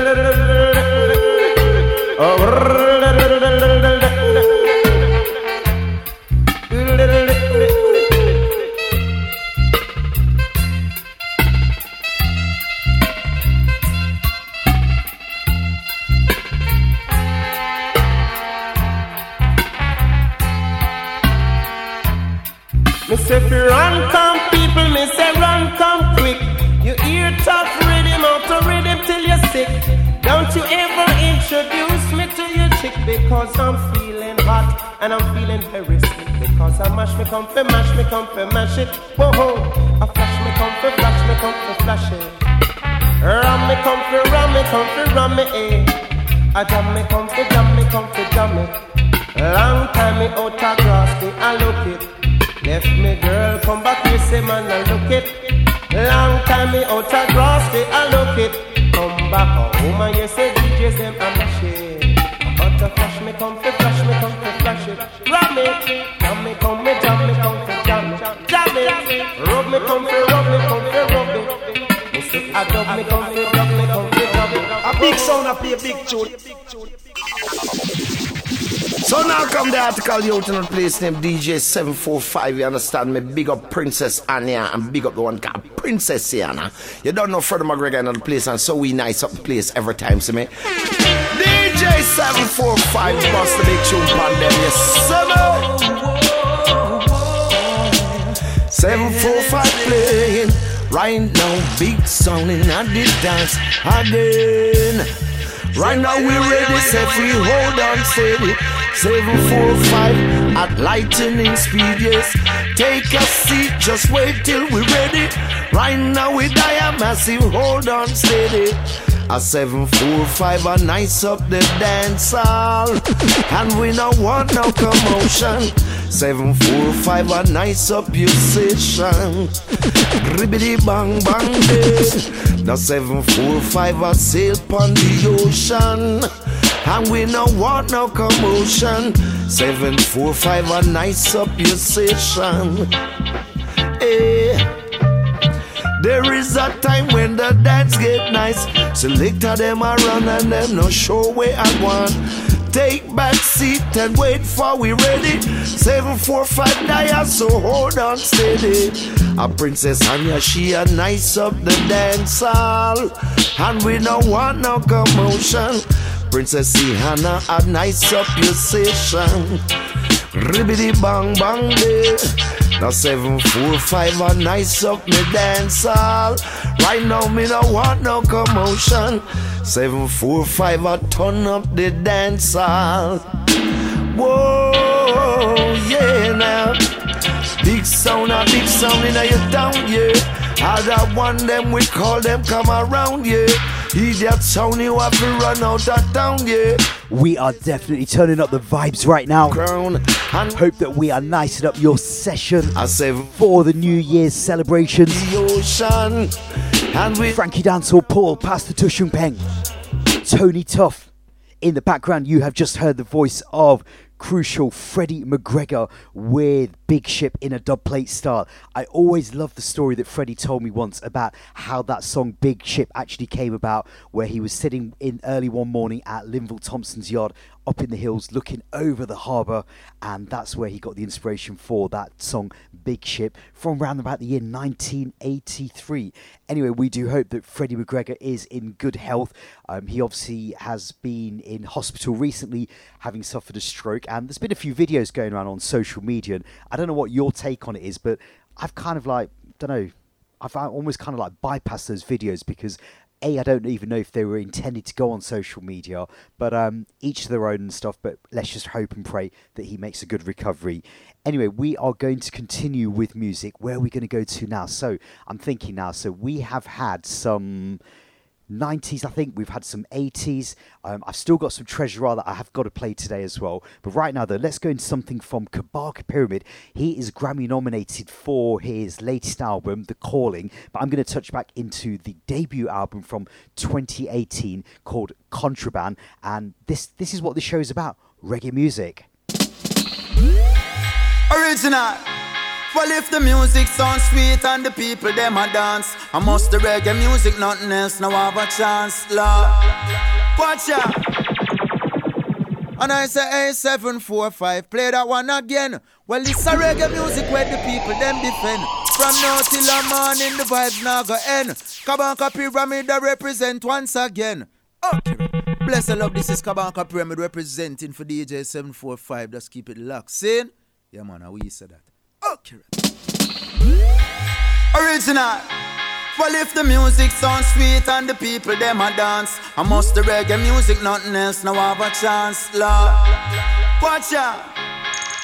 me girl, come back, you say man, I look it. Long time me out a grass, they I look it. Come back home and you say DJs them I'm a shame. But to flash me, come fi flash me, come fi flash it. Ram it, jam me, come me, jam me, come fi jam it. Jam it, rub me, come fi rub me, come fi rub it. Me I dub me, come fi dub me, come fi dub it. A big sound, I play a big tune. So now come the article you out in a place named DJ745. You understand me? Big up Princess Anya and big up the one called Princess Sienna. You don't know Freddie McGregor in the place, and so we nice up the place every time, see me? DJ745 bust the big tune them, yes, summer. 745 playing right now, big sound in the dance again. Right now we ready, set free, hold on steady. 745 at lightning speed, yes. Take a seat, just wait till we ready. Right now we die massive, hold on steady. A 745 a nice up the dance hall. And we don't want no commotion. 745 a nice up your session. Ribbity bang bang day. The 745 a sail on the ocean. And we don't want no commotion. 745 a nice up your session. Hey. There is a time when the dance get nice. Selector them a run and them no show where I want. Take back seat and wait for we ready. Seven four five dial, so hold on steady. A princess Anya, she a nice up the dance hall, and we don't want no commotion. Princess Hannah, a nice up your session. Ribbity bang bang day. Now seven four five a nice up me dance hall. Right now me no want no commotion. Seven four five a turn up the dance hall. Whoa, yeah now. Big sound, a big sound in your town, yeah. Other one them we call them come around, yeah. Sound you have to run out of town, yeah. We are definitely turning up the vibes right now. Hope that we are nicing up your session for the New Year's celebrations. Ocean, and we Frankie Dancehall, Paul, Pastor Tu-Sheng-Peng, Tony Tuff. In the background, you have just heard the voice of crucial Freddie McGregor with Big Ship in a dubplate style. I always love the story that Freddie told me once about how that song Big Ship actually came about, where he was sitting in early one morning at Linval Thompson's yard up in the hills looking over the harbour, and that's where he got the inspiration for that song Big Ship from around about the year 1983. Anyway, we do hope that Freddie McGregor is in good health. Um, he obviously has been in hospital recently, having suffered a stroke, and there's been a few videos going around on social media. And I don't know what your take on it is, but I've kind of like, don't know, I've almost kind of like bypassed those videos because a, I don't even know if they were intended to go on social media, but um, each to their own and stuff. But let's just hope and pray that he makes a good recovery. Anyway, we are going to continue with music. Where are we going to go to now? So I'm thinking now. So we have had some 90s, I think. We've had some 80s. Um, I've still got some Treasure that I have got to play today as well. But right now, though, let's go into something from Kabaka Pyramid. He is Grammy nominated for his latest album, The Calling. But I'm going to touch back into the debut album from 2018 called Contraband. And this, this is what the show is about reggae music. Original. Well, if the music sounds sweet and the people them a dance, I must the reggae music, nothing else, now have a chance, Lord. Watch out. And I say, hey, seven, four, five, play that one again. Well, it's a reggae music where the people them defend. From now till the morning, the vibes now go end. Kabaka Pyramid I represent once again. Okay. Bless the love, this is Kabaka Pyramid representing for DJ 745. Just keep it locked. Saying, yeah, man, how we say that. Original. Well, if the music sounds sweet and the people them a dance, I must the reggae music, nothing else, now have a chance, Lord. Watch out.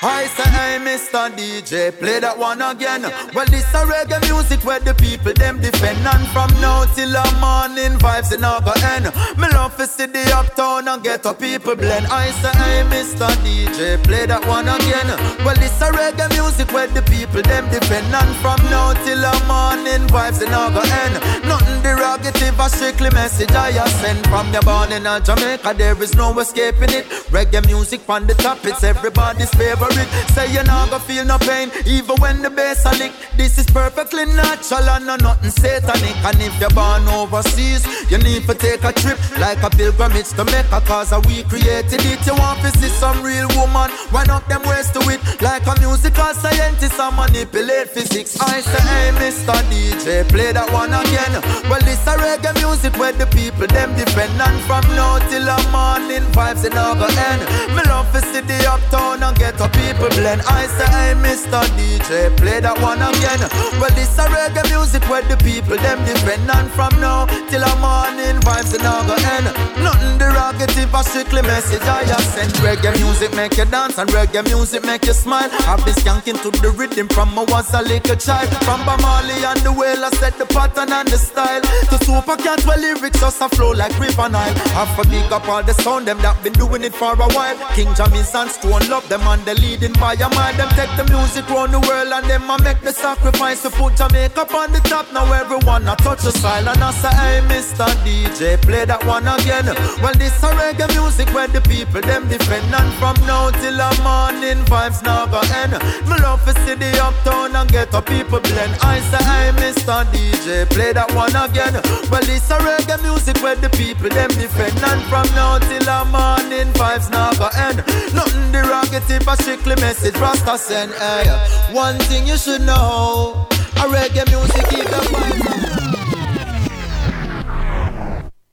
I say, hey, Mr. DJ, play that one again. Well, this a reggae music where the people them defend. And from now till the morning, vibes in go end. Me love to see the uptown and get a people blend. I say, hey, Mr. DJ, play that one again. Well, this a reggae music where the people them defend. And from now till the morning, vibes in go end. Nothing derogative, a strictly message I send. From your born in Jamaica, there is no escaping it. Reggae music from the top, it's everybody's favorite it. Say you're not gonna feel no pain, even when the bass a lick. This is perfectly natural and no nothing satanic. And if you're born overseas, you need to take a trip like a pilgrimage to make a cause we created it. You want to see some real woman, wind up them ways to it. Like a musical scientist, I manipulate physics. I say, hey, Mr. DJ, play that one again. Well, this a reggae music where the people them defend. And from now till the morning, vibes in over end. Me love to see the uptown and get up people blend. I say, hey, Mr. DJ, play that one again. Well, this a reggae music where the people them defend. And from now till the morning, vibes in go end. Nothing derogative, a strictly message I just send. Reggae music make you dance and reggae music make you smile. I've been skanking to the rhythm from I was a little child. From Bob Marley and the whale, I set the pattern and the style. To super cat, well, lyrics just a flow like River Nile. Have a big up all the sound, them that been doing it for a while. King Jammys and Stone love them and the leading by your mind. Them take the music round the world and them a make the sacrifice to put Jamaica on the top. Now everyone a touch the style and I say, hey, Mr. DJ, play that one again. Well, this a reggae music where the people them defend And from now till the morning vibes now go end Me love to see the uptown and get a people blend I say hey Mr. DJ play that one again Well it's a reggae music where the people them defend And from now till the morning vibes now go end Nothing derogative but strictly message Rasta send eh, hey One thing you should know A reggae music keep the vibes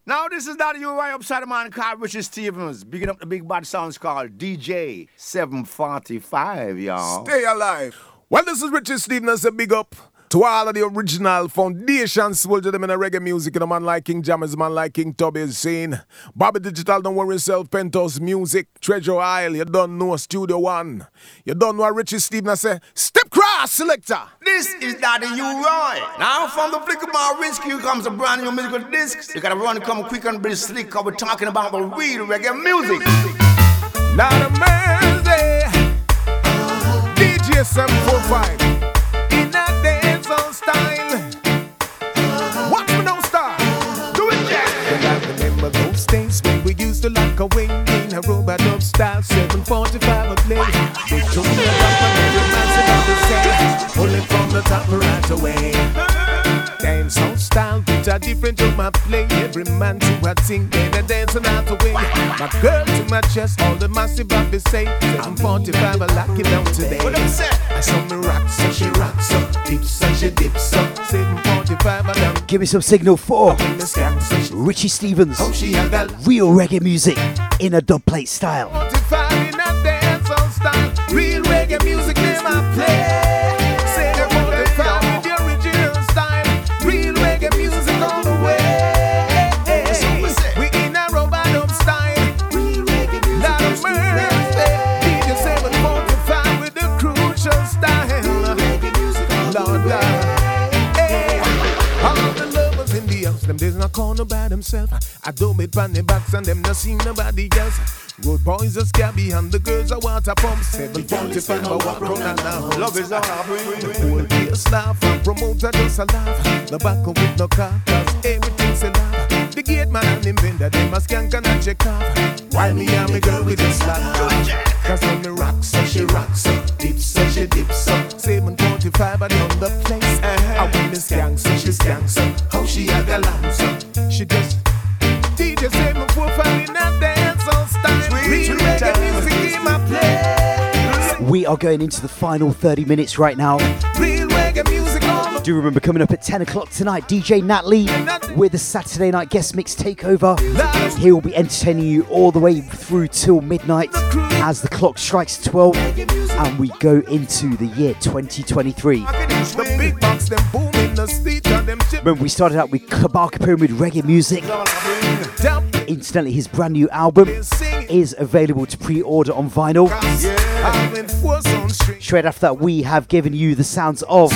Now this is that UI upside the man called Richard Stephens. Bigging up the big bad sounds called DJ 745, y'all. Stay alive. Well, this is Richard Stephens, a big up to all of the original foundation soldier them in the reggae music and a man like King Jammys, man like King Tubby is saying. Bobby Digital, don't worry yourself, Penthouse Music, Treasure Isle, you don't know Studio One. You don't know Richard Stephens say, Step Cross Selector. This is Daddy U Roy. Now from the flick of my wrist, Rescue comes a brand new musical disc. You gotta run, come quick and be slick, cause we're talking about the real reggae music. Not a man's day. DJ 745 days when we used to lock away in a robot up style 745 a play. They told me about my little massive about to say, pull it from the top right away. Dancehall style, which are different to my play. Every man to a thing, then a dancing out the way. My girl to my chest, all the massive I be say. 745, I lock it down today. I saw me rock, so she rocks up, dips, so she dips up. 745, I down. Give me some signal for Richie Stephens. Oh, real reggae music in a dub plate style. 45 in a dancehall style, real reggae music, play. Corner by themselves. I do it on the box and them not see nobody else. Good boys are scabby and the girls are water pumps. 745 I walk round and. Love is all I bring. The whole place laugh and promoter just a laugh. No back with no car, cause everything's a laugh. The gate man and him vendor, them a skank and a check off. While me and me girl we just laugh. Cause when me rock, so she rocks up. Dips, so she dips up. 745 I down the place. I when me skank, so she skanks up. How she a gallant up. She just DJ 745 in a dance on style. Real reggae music in my play. We are going into the final 30 minutes right now. Real Do remember coming up at 10 o'clock tonight, DJ Nat Lee with the Saturday night guest mix takeover. He will be entertaining you all the way through till midnight as the clock strikes 12 and we go into the year 2023. The big box, them boom in the street, and them chip. Remember, we started out with Kabaka Pyramid reggae music. Incidentally, his brand new album is available to pre order on vinyl. Straight after that, we have given you the sounds of.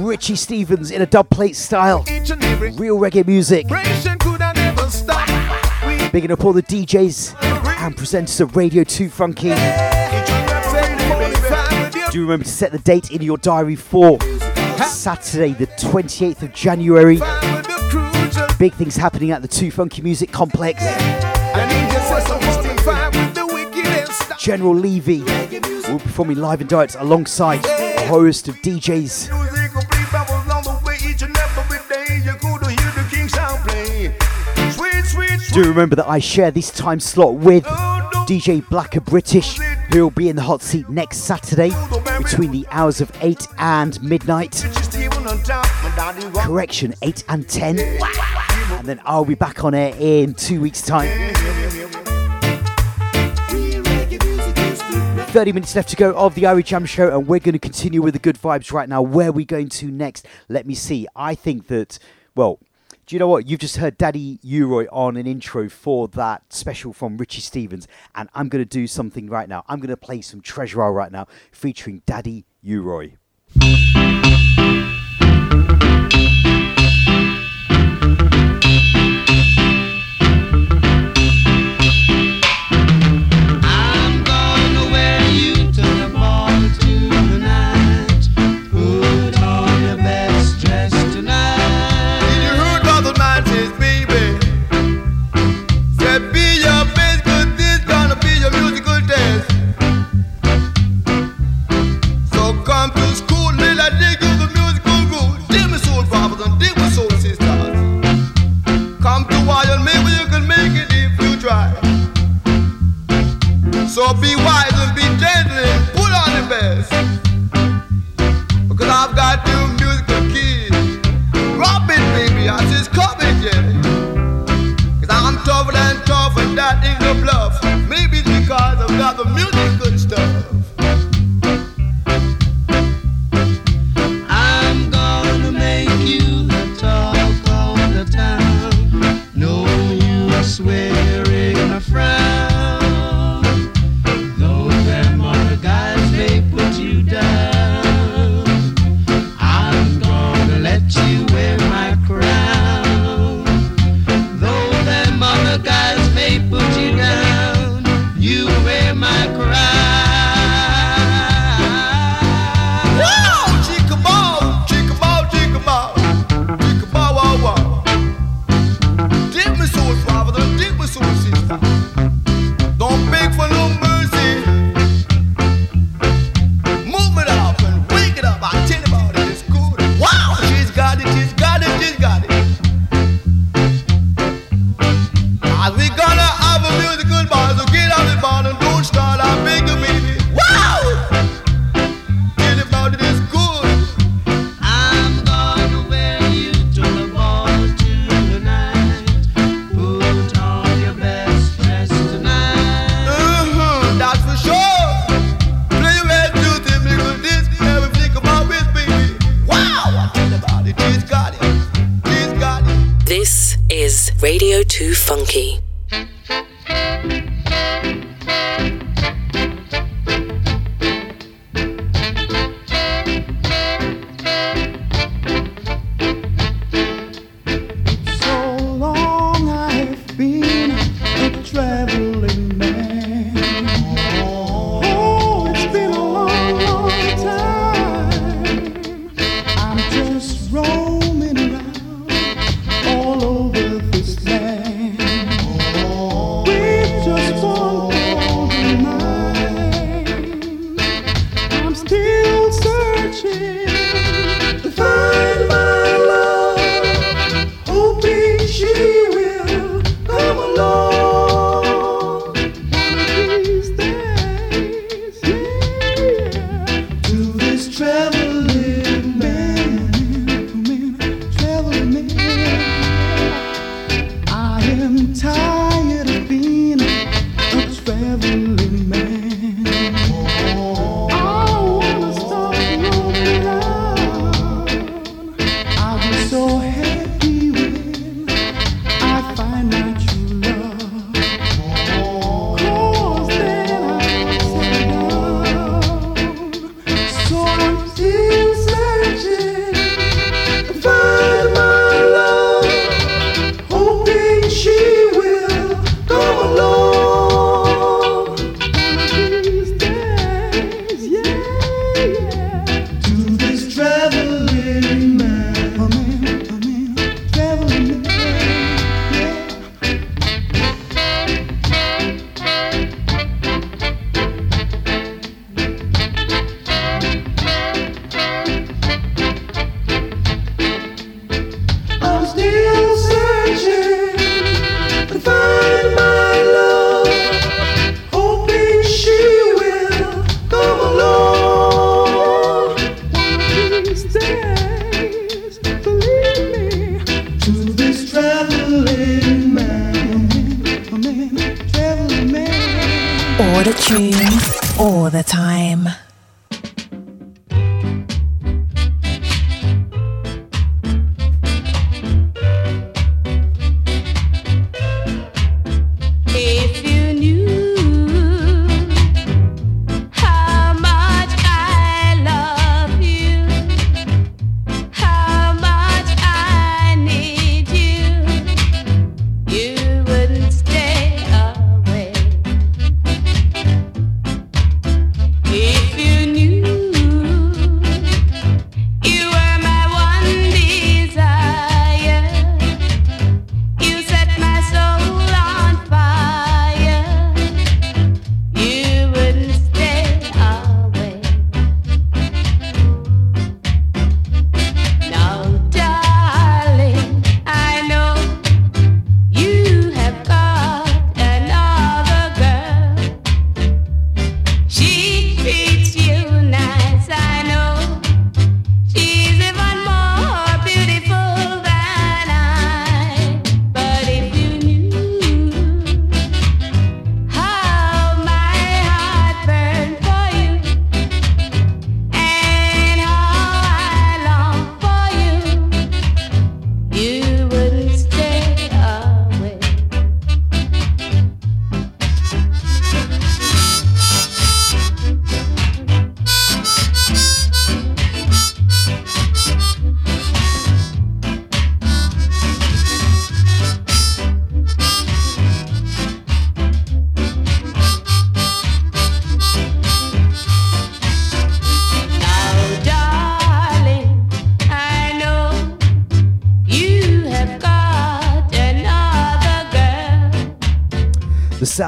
Richie Stephens in a dub plate style. Real reggae music. Bigging up all the DJs and presenters of Radio 2 Funky. Do remember to set the date in your diary for Saturday, the 28th of January. Big things happening at the 2 Funky Music Complex. General Levy will be performing live and direct alongside a host of DJs. Do remember that I share this time slot with DJ Blacker British, who will be in the hot seat next Saturday between the hours of 8 and midnight. Correction, 8 and 10. And then I'll be back on air in two weeks' time. 30 minutes left to go of the Irie Jamms show, and we're going to continue with the good vibes right now. Where are we going to next? Let me see. I think that, well, do you know what? You've just heard Daddy U-Roy on an intro for that special from Richie Stephens, and I'm going to do something right now. I'm going to play some Treasure Isle right now featuring Daddy U-Roy.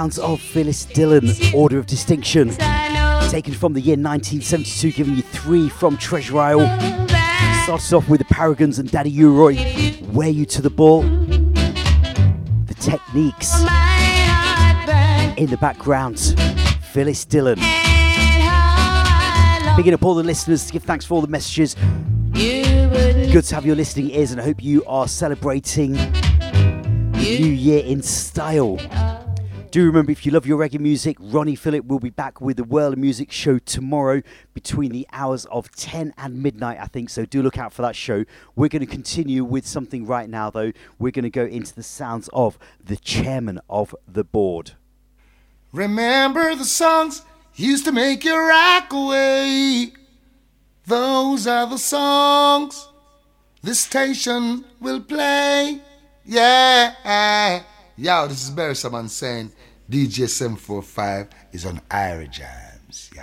Sounds of Phyllis Dillon, Order of Distinction. Taken from the year 1972, giving you three from Treasure Isle. Starts off with the Paragons and Daddy U-Roy. Wear You to the Ball. The Techniques. In the background, Phyllis Dillon. Picking up all the listeners to give thanks for all the messages. Good to have your listening ears, and I hope you are celebrating new year in style. Do remember, if you love your reggae music, Ronnie Phillip will be back with the World of Music show tomorrow between the hours of 10 and midnight, I think. So do look out for that show. We're going to continue with something right now, though. We're going to go into the sounds of the chairman of the board. Remember the songs used to make you rock away. Those are the songs this station will play. Yeah. Yo, this is Barry Someone saying DJ 745 is on Irie Jamms. Yo.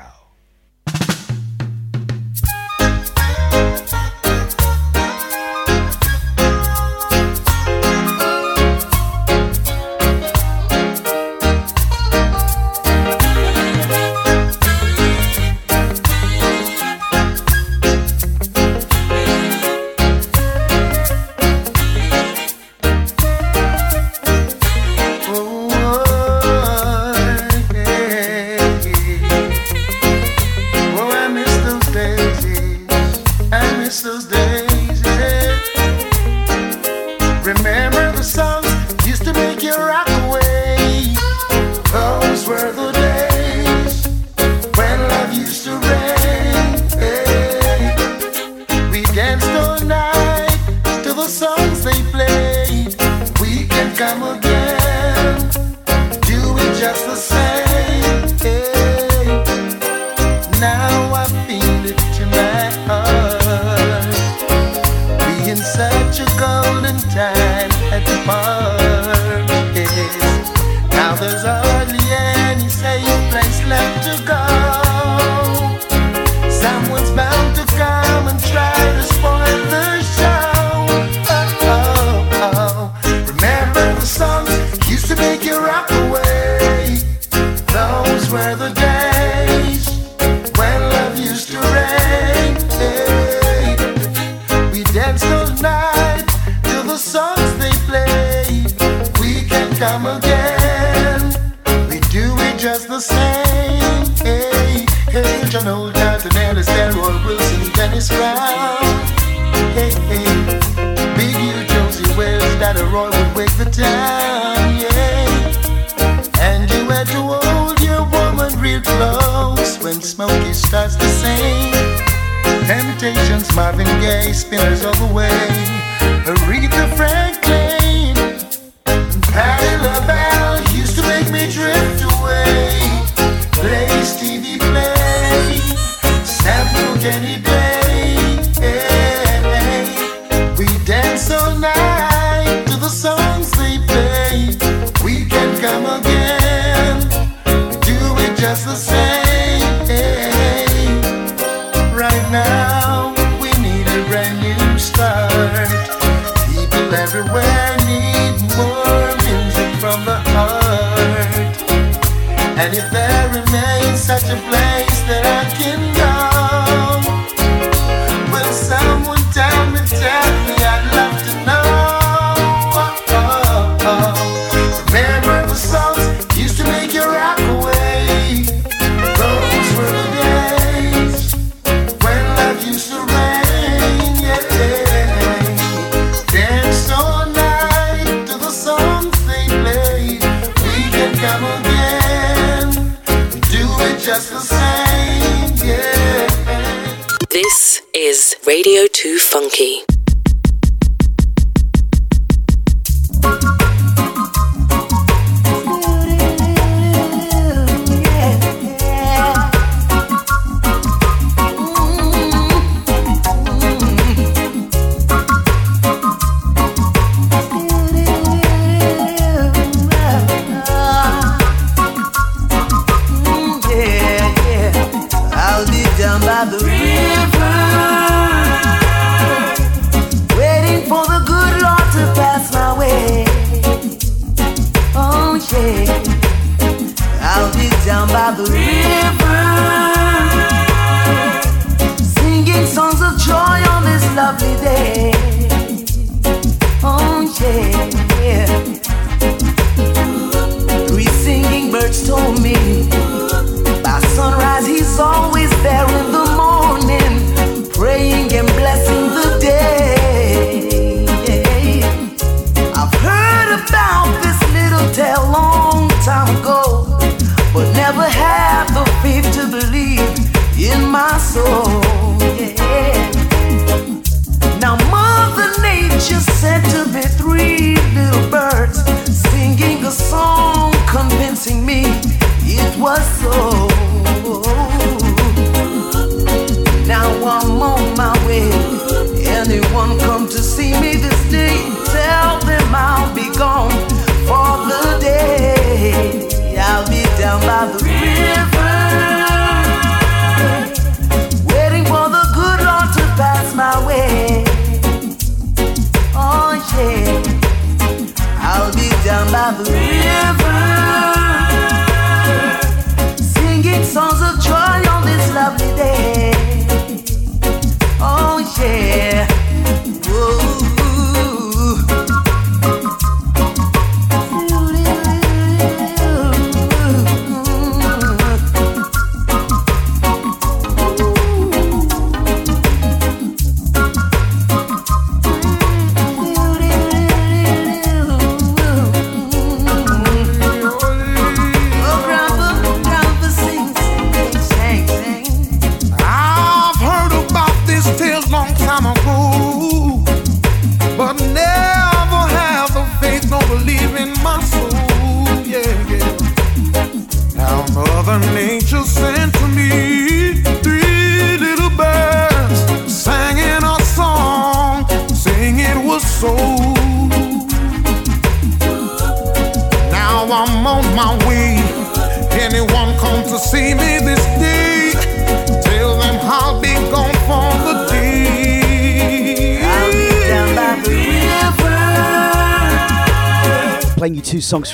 This is Radio 2 Funky.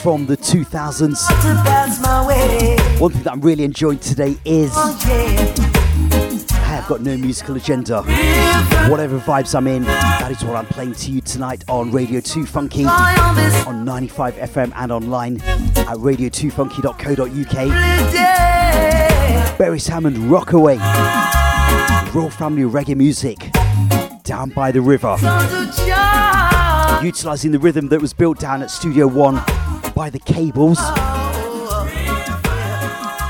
From the 2000s. to pass my way. One thing that I'm really enjoying today is. I have got no musical agenda. Whatever vibes I'm in, that is what I'm playing to you tonight on Radio 2 Funky, on 95 FM and online at radio2funky.co.uk. Beres Hammond, Rockaway, Royal Family Reggae Music, Down by the River. Utilising the rhythm that was built down at Studio One by the Cables.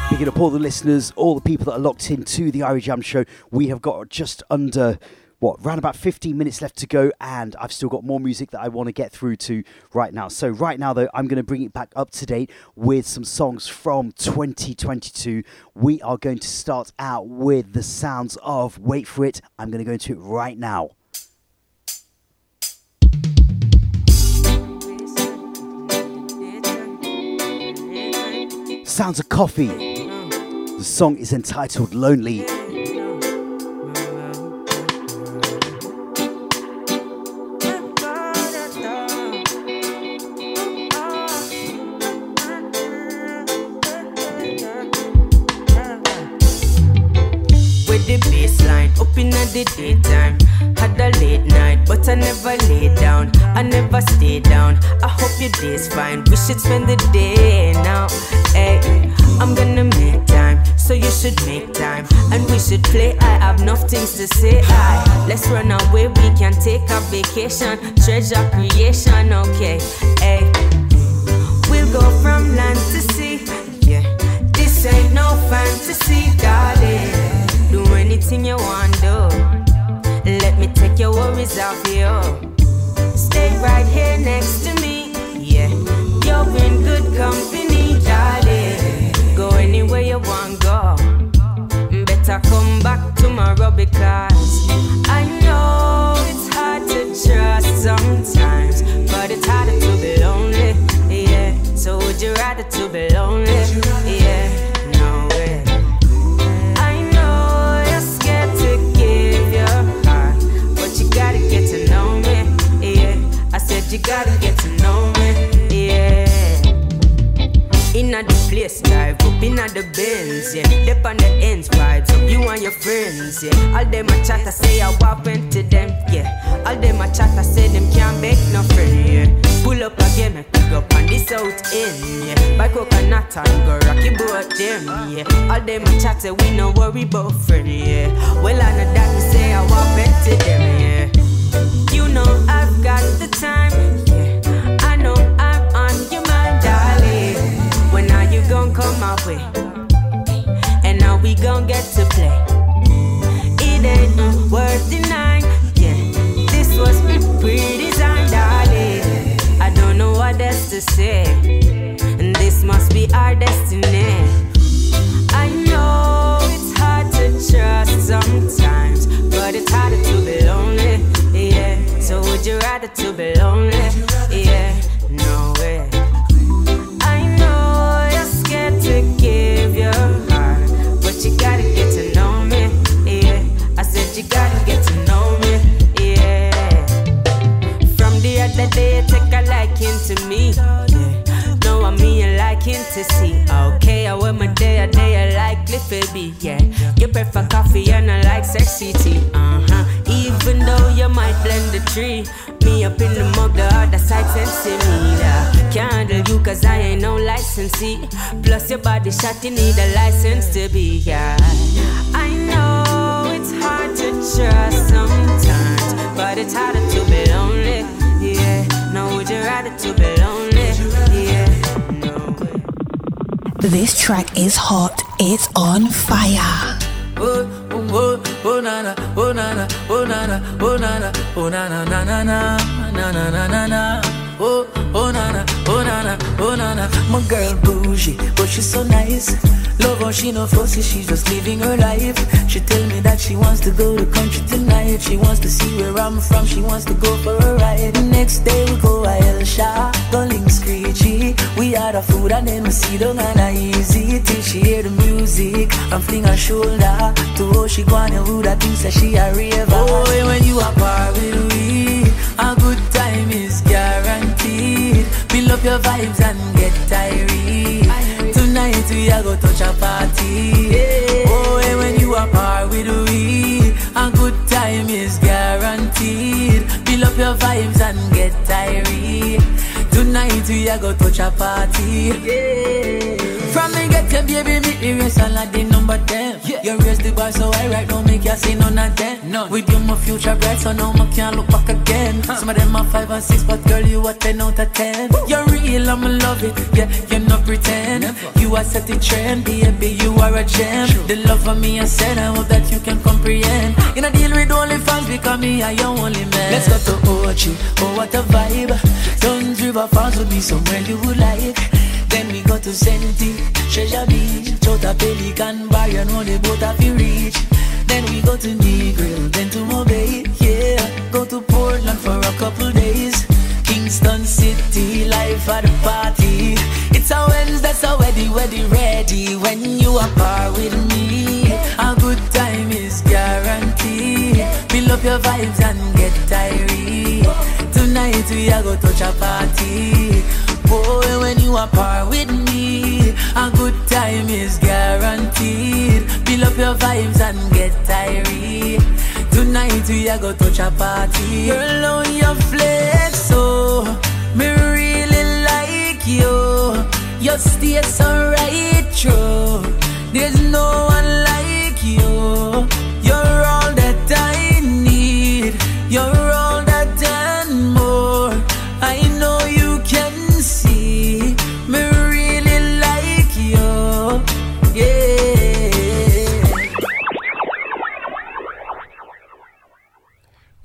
Picking up all the listeners, all the people that are locked into the Irie Jamms show. We have got just under, what, around about 15 minutes left to go, and I've still got more music that I want to get through to right now. So, right now, though, I'm going to bring it back up to date with some songs from 2022. We are going to start out with the sounds of Wait For It. I'm going to go into it right now. Sounds of Koffee. The song is entitled Lonely. with the baseline up in the daytime. Your day's fine. We should spend the day now. Hey, I'm gonna make time, so you should make time. And we should play. I have enough things to say. Aye, let's run away. We can take a vacation. Treasure creation, okay. Hey, we'll go from land to sea. Yeah, this ain't no fantasy, darling. Do anything you want, do. Let me take your worries off you. Stay right here next to me you're in good company, darling. Go anywhere you want, go. Better come back tomorrow because I know it's hard to trust sometimes, but it's harder to be lonely. Yeah, so would you rather to be lonely? Place, drive up inna the Benz, yeah. Dip on the ends, vibes up you and your friends, yeah. All them a chat, I say I walk to them, yeah. All them a chat, I say them can't make no friend, yeah. Pull up again, me pick up on this out end, yeah. Buy coconut and go rocky boat them, yeah. All them a chat, say we no worry about friend, yeah. Well, I know that me say I went to them, yeah. You know I've got the time, come my way? And now we gon' get to play. It ain't worth denying, yeah. This was pre-designed, darling. I don't know what else to say, and this must be our destiny. I know it's hard to trust sometimes, but it's harder to be lonely, yeah. So would you rather to be lonely, to me, yeah. No, I mean you liking to see. Okay, I wear my day a day, I like Cliffy B, yeah. You prefer coffee and I like sexy tea, uh huh. Even though you might blend the tree, me up in the mug, the other side sensing me, yeah. Can't handle you cause I ain't no licensee. Plus your body shot, you need a license to be, yeah. I know it's hard to trust sometimes, but it's harder to be lonely, This track is hot. It's on fire. Oh, oh, oh, na na, oh, na na, oh, na na, na na na, na na na, na na na na na. Oh, oh, na na, oh, na na, oh, na na. My girl bougie, but she's so nice. Love how she no fussy, she's just living her life. She tell me that she wants to go to country tonight. She wants to see where I'm from. She wants to go for a ride. Next day we go a El Sha, go link screechy. We had a food and then we see down and a easy till she hear the music. I'm fling her shoulder to how she gone and who that thinks that she a raver. Oh, when you are with we, a good time is guaranteed. Your vibes and get tired. Tonight we are go touch a party. Oh, and when you are par with we, a good time is guaranteed. Build up your vibes and get tired. Tonight we are go touch a party. From me get your baby, me the race and like the number 10. You raise the bar so I right now make you see none of them. No. With you my future bright so now I can't look back again. Some of them are 5 and 6 but girl you a 10 out of 10. You're real, I'ma love it. Yeah, you're not pretend. You are set the trend, baby, you are a gem. The love of me I said, I hope that you can comprehend. In a deal with only fans because me I your only man. Let's go to Ochi, oh what a vibe. Don't River Falls would be somewhere you would like. Then we go to Senti, Treasure Beach, Chota Pelican Bar, you know the boat have you reach. Then we go to Negril, then to Mobay, yeah. Go to Portland for a couple days. Kingston City, life at the party. It's a Wednesday, so ready, ready, ready. When you are par with me, a good time is guaranteed. Build up your vibes and get tired. Tonight we are go touch a party. Boy, when you are par with me, a good time is guaranteed. Build up your vibes and get tired. Tonight we are go touch a party. Girl, on your flex, so me really like you. You stay so right true. There's no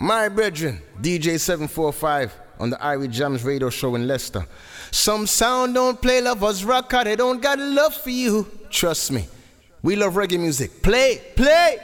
My brethren, DJ 745 on the Irie Jamms radio show in Leicester. Some sound don't play lovers rock, 'cause they don't got love for you. Trust me, we love reggae music. Play, play.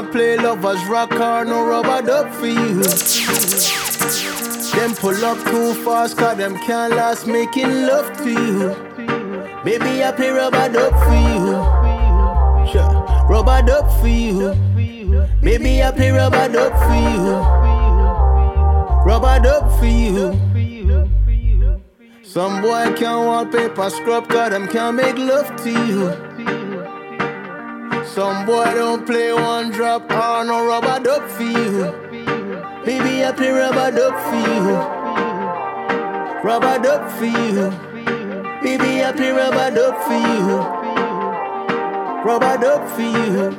Can't play lovers rock or no rubber duck for you. Them pull up too fast, cause them can't last making love to you. Baby, I play rubber duck for you. Sure. Rubber duck for you. Baby, I play rubber duck for you. Rubber duck for you. Some boy can't wallpaper scrub, cause them can't make love to you. Some boy don't play one drop or no rubber duck for you. Baby, I play rubber duck for you. Rubber duck for you. Baby, I play rubber duck for you. Rubber duck for you.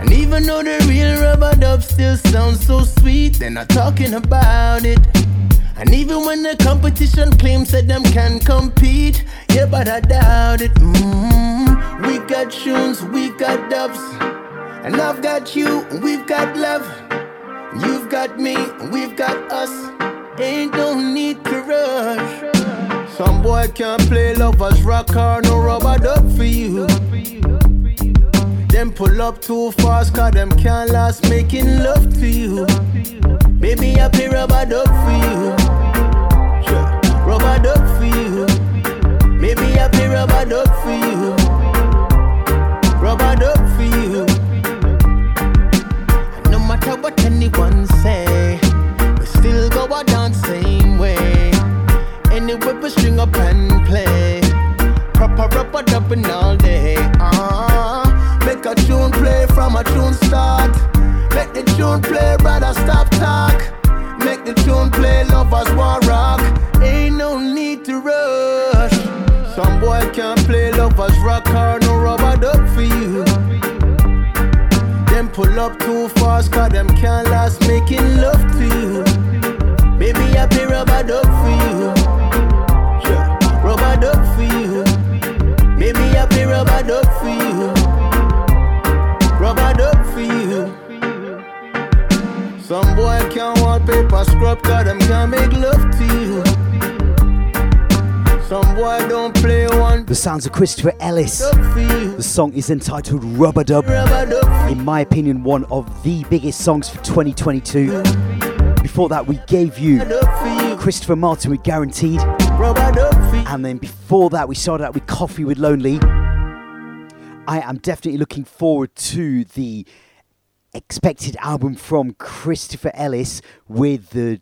And even though the real rubber dub still sounds so sweet, they're not talking about it. And even when the competition claims that them can compete, yeah, but I doubt it. Mm-hmm. We've got tunes, we've got dubs, and I've got you, we've got love. You've got me, we've got us. Ain't no need to rush. Some boy can't play lovers rock or no rubber duck for you. Them pull up too fast, cause them can't last making love to you. Baby, I play rubber duck for you. Sure. Rubber duck for you. Baby, I play rubber duck for you. Rubber duck for you. No matter what anyone say, we still go a dance same way. Anyway, we string up and play. Proper rubber dubbing all day. Play from a tune start. Make the tune play, brother, stop talk. Make the tune play, lovers want rock. Ain't no need to rush. Some boy can't play lovers rock or no rubber duck for you. Them pull up too fast, cause them can't last making love to you. Baby, I play rubber duck for you. Sure. Rubber duck for you. Baby, I play rubber duck Some boy can't wallpaper scrub, cause them can't make love to you. Some boy don't play one. The sounds of Christopher Ellis. The song is entitled Rubber Dub. In my opinion, one of the biggest songs for 2022. Before that, we gave you Christopher Martin with Guaranteed. And then before that, we started out with Koffee with Lonely. I am definitely looking forward to the expected album from Christopher Ellis with the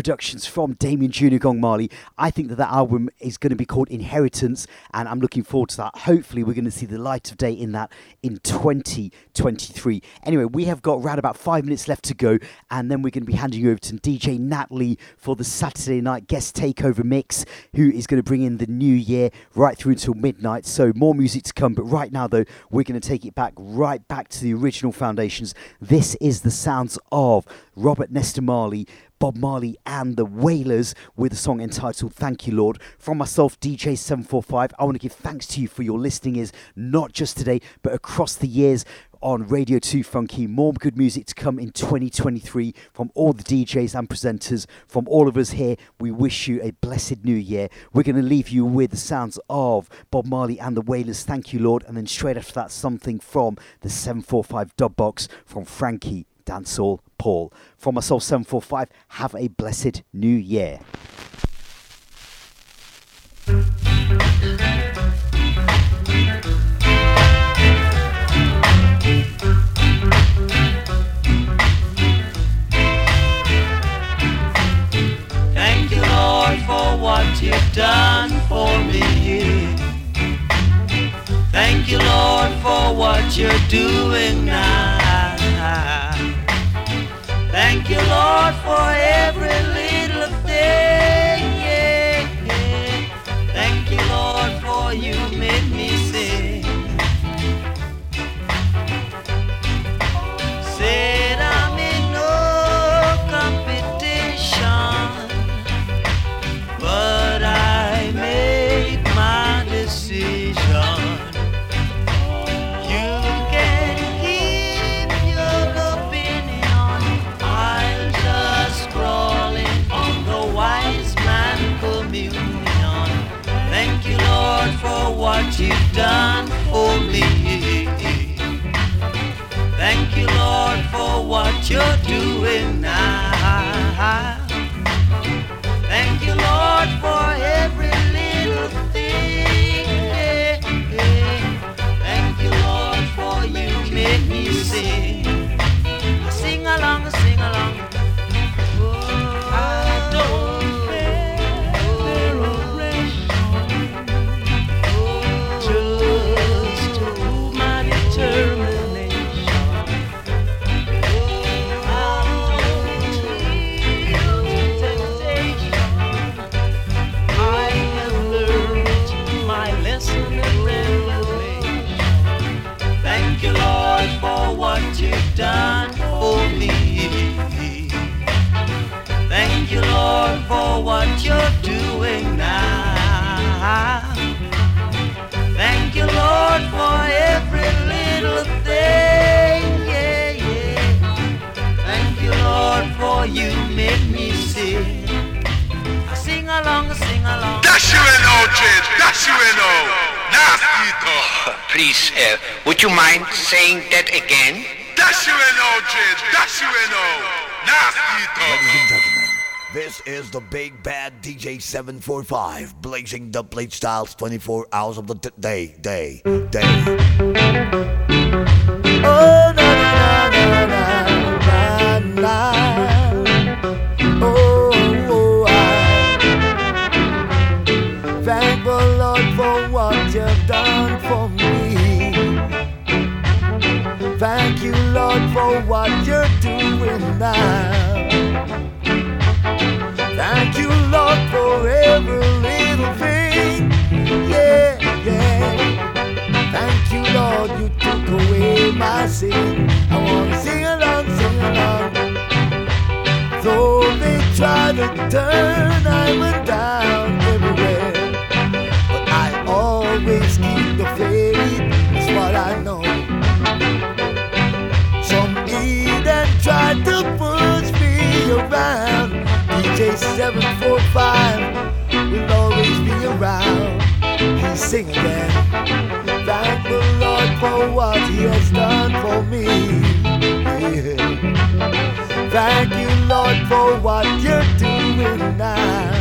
productions from Damian Junior Gong Marley. I think that that album is going to be called Inheritance, and I'm looking forward to that. Hopefully, we're going to see the light of day in that in 2023. Anyway, we have got around about five minutes left to go, and then we're going to be handing you over to DJ Natalie for the Saturday night guest takeover mix, who is going to bring in the new year right through until midnight. So, more music to come, but right now, though, we're going to take it back right back to the original foundations. This is the sounds of Robert Nesta Marley. Bob Marley and the Wailers with a song entitled Thank You Lord. From myself, DJ745, I want to give thanks to you for your listening is not just today, but across the years on Radio 2 Funky. More good music to come in 2023 from all the DJs and presenters, from all of us here. We wish you a blessed new year. We're going to leave you with the sounds of Bob Marley and the Wailers, Thank You Lord, and then straight after that, something from the 745 dub box from Frankie Dancehall Paul. From myself 745, have a blessed new year. Thank you, Lord, for what you've done for me. Thank you, Lord, for what you're doing now. You, Lord, for every little along. Dash you in, OJ. Dash you in. Nasty talk. Please, uh, would you mind saying that again? Dash you in, OJ. Dash you in, oh. Nasty talk. Ladies and gentlemen, this is the big bad DJ 745, blazing the blade styles 24 hours of the d- day, day, day. Oh, little thing. Yeah, yeah. Thank you, Lord, you took away my sin. I wanna sing along, sing along. Though they try to turn I'm down everywhere, but I always keep the faith. What I know. Some to push me around. DJ 745 will always be around. He sing again. Thank the Lord for what He has done for me. Yeah. Thank you, Lord, for what you're doing now.